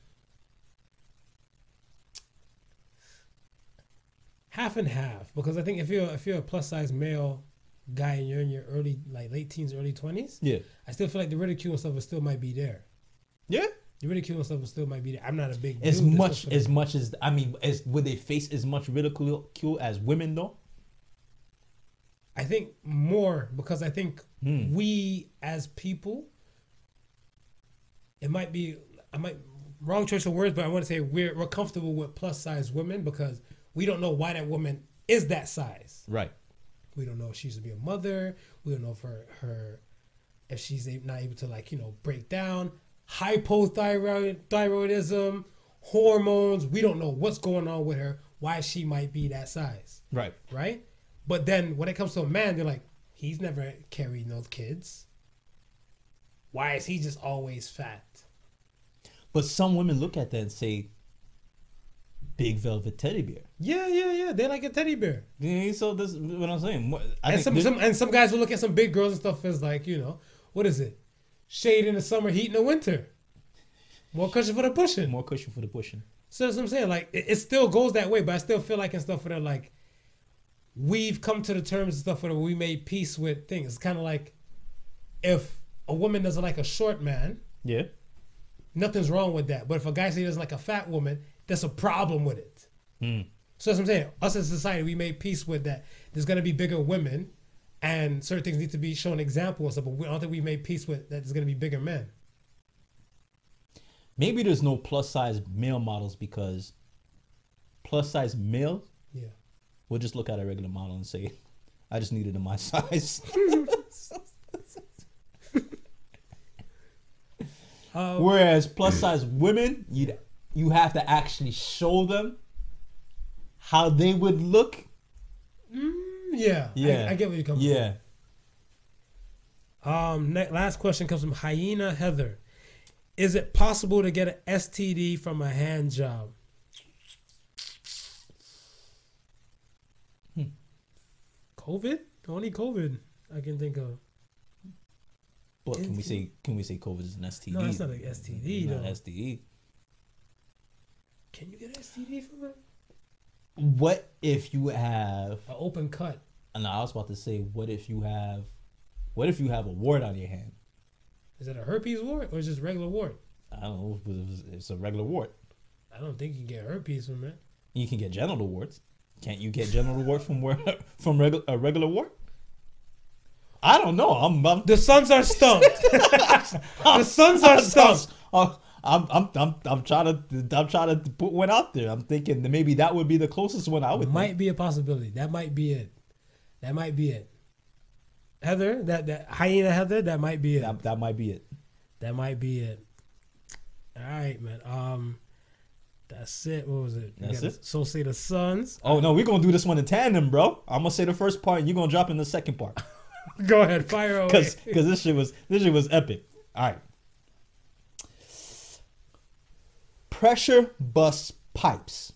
Speaker 4: half and half because I think if you're if you're a plus size male guy and you're in your early like late teens, early twenties,
Speaker 5: Yeah.
Speaker 4: I still feel like the ridicule and stuff will still might be there.
Speaker 5: Yeah.
Speaker 4: The ridicule and stuff will still might be there. I'm not a big
Speaker 5: As
Speaker 4: dude,
Speaker 5: much as much as I mean, as would they face as much ridicule as women though?
Speaker 4: I think more because I think
Speaker 5: Hmm.
Speaker 4: we as people, it might be I might wrong choice of words, but I want to say we're we're comfortable with plus size women because we don't know why that woman is that size.
Speaker 5: Right.
Speaker 4: We don't know if she's to be a mother. We don't know if her her if she's not able to like you know break down hypothyroid thyroidism hormones. We don't know what's going on with her. Why she might be that size,
Speaker 5: Right.
Speaker 4: right? But then when it comes to a man, they're like, he's never carried no kids. Why is he just always fat?
Speaker 5: But some women look at that and say, "Big velvet teddy bear."
Speaker 4: Yeah, yeah, yeah. They like a teddy bear.
Speaker 5: Yeah, so this is what I'm saying. What-
Speaker 4: and some, some and some guys will look at some big girls and stuff as like you know what is it shade in the summer heat in the winter more cushion for the pushing
Speaker 5: more cushion for the pushing.
Speaker 4: so that's what i'm saying like it, it still goes that way but i still feel like and stuff where like we've come to the terms and stuff where we made peace with things it's kind of like if a woman doesn't like a short man
Speaker 5: Yeah.
Speaker 4: nothing's wrong with that but if a guy says he doesn't like a fat woman that's a problem with it
Speaker 5: Hmm.
Speaker 4: so that's what I'm saying. Us as a society, we made peace with that. There's gonna be bigger women, and certain things need to be shown example and stuff. But we, I don't think we made peace with that. There's gonna be bigger men.
Speaker 5: Maybe there's no plus size male models because plus size males
Speaker 4: Yeah.
Speaker 5: Will just look at a regular model and say, "I just needed a my size."
Speaker 4: Uh,
Speaker 5: Whereas plus size women, you you have to actually show them how they would look.
Speaker 4: yeah.
Speaker 5: Yeah,
Speaker 4: I, I get where you're coming
Speaker 5: Yeah,
Speaker 4: from. Um. Ne- last question comes from Hyena Heather. Is it possible to get an STD from a hand job? COVID? Only COVID I can think of.
Speaker 5: But can we say can we say COVID is an STD?
Speaker 4: No, it's not an STD,
Speaker 5: Not
Speaker 4: though.
Speaker 5: STD.
Speaker 4: Can you get an STD from it?
Speaker 5: What if you have?
Speaker 4: An open cut.
Speaker 5: And I was about to say, what if you have? What if you have a wart on your hand?
Speaker 4: Is it a herpes wart or is it just regular wart?
Speaker 5: I don't know. if It's it's a regular wart.
Speaker 4: I don't think you can get herpes from it.
Speaker 5: You can get genital warts. Can't you get genital wart from where from regular a regular wart? I don't know. I'm I'm,
Speaker 4: The Sons are stumped. the Sons are stumped.
Speaker 5: I'm, I'm, I'm, I'm, I'm trying to I'm trying to put one out there. I'm thinking that maybe that would be the closest one I would.
Speaker 4: Might be a possibility. That might be it. That might be it. Heather, that that hyena Heather, that might be it.
Speaker 5: That, that might be it.
Speaker 4: That might be it. All right, man. Um, that's it. What was it?
Speaker 5: That's it?
Speaker 4: So say the Sons.
Speaker 5: Oh no, we're gonna do this one in tandem, bro. I'm gonna say the first part, and you're gonna drop in the second part,
Speaker 4: Go ahead, fire away.
Speaker 5: because this shit was this shit was epic. All right. Pressure bust pipes.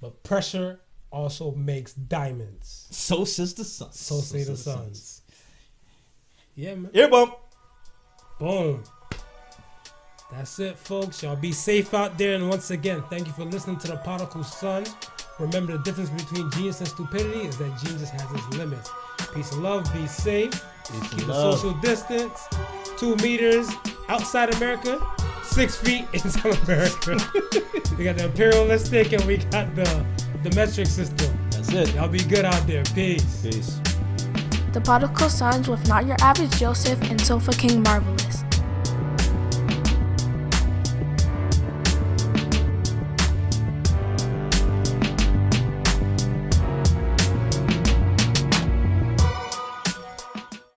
Speaker 4: But pressure also makes diamonds.
Speaker 5: So says the sun.
Speaker 4: So say the Suns. Yeah, man.
Speaker 5: Ear bump.
Speaker 4: Boom. That's it, folks. Y'all be safe out there. And once again, thank you for listening to the Particle Sun. Remember, the difference between genius and stupidity is that genius has its limits. Peace and love. Be safe.
Speaker 5: Peace and
Speaker 4: Keep a
Speaker 5: love.
Speaker 4: social distance. Two meters outside America. Six feet inside America. we got the imperialistic and we got the the metric system.
Speaker 5: That's it.
Speaker 4: Y'all be good out there. Peace.
Speaker 5: Peace.
Speaker 2: The Particle Sons with Not Your Average Joseph and Sofa King Marvelous.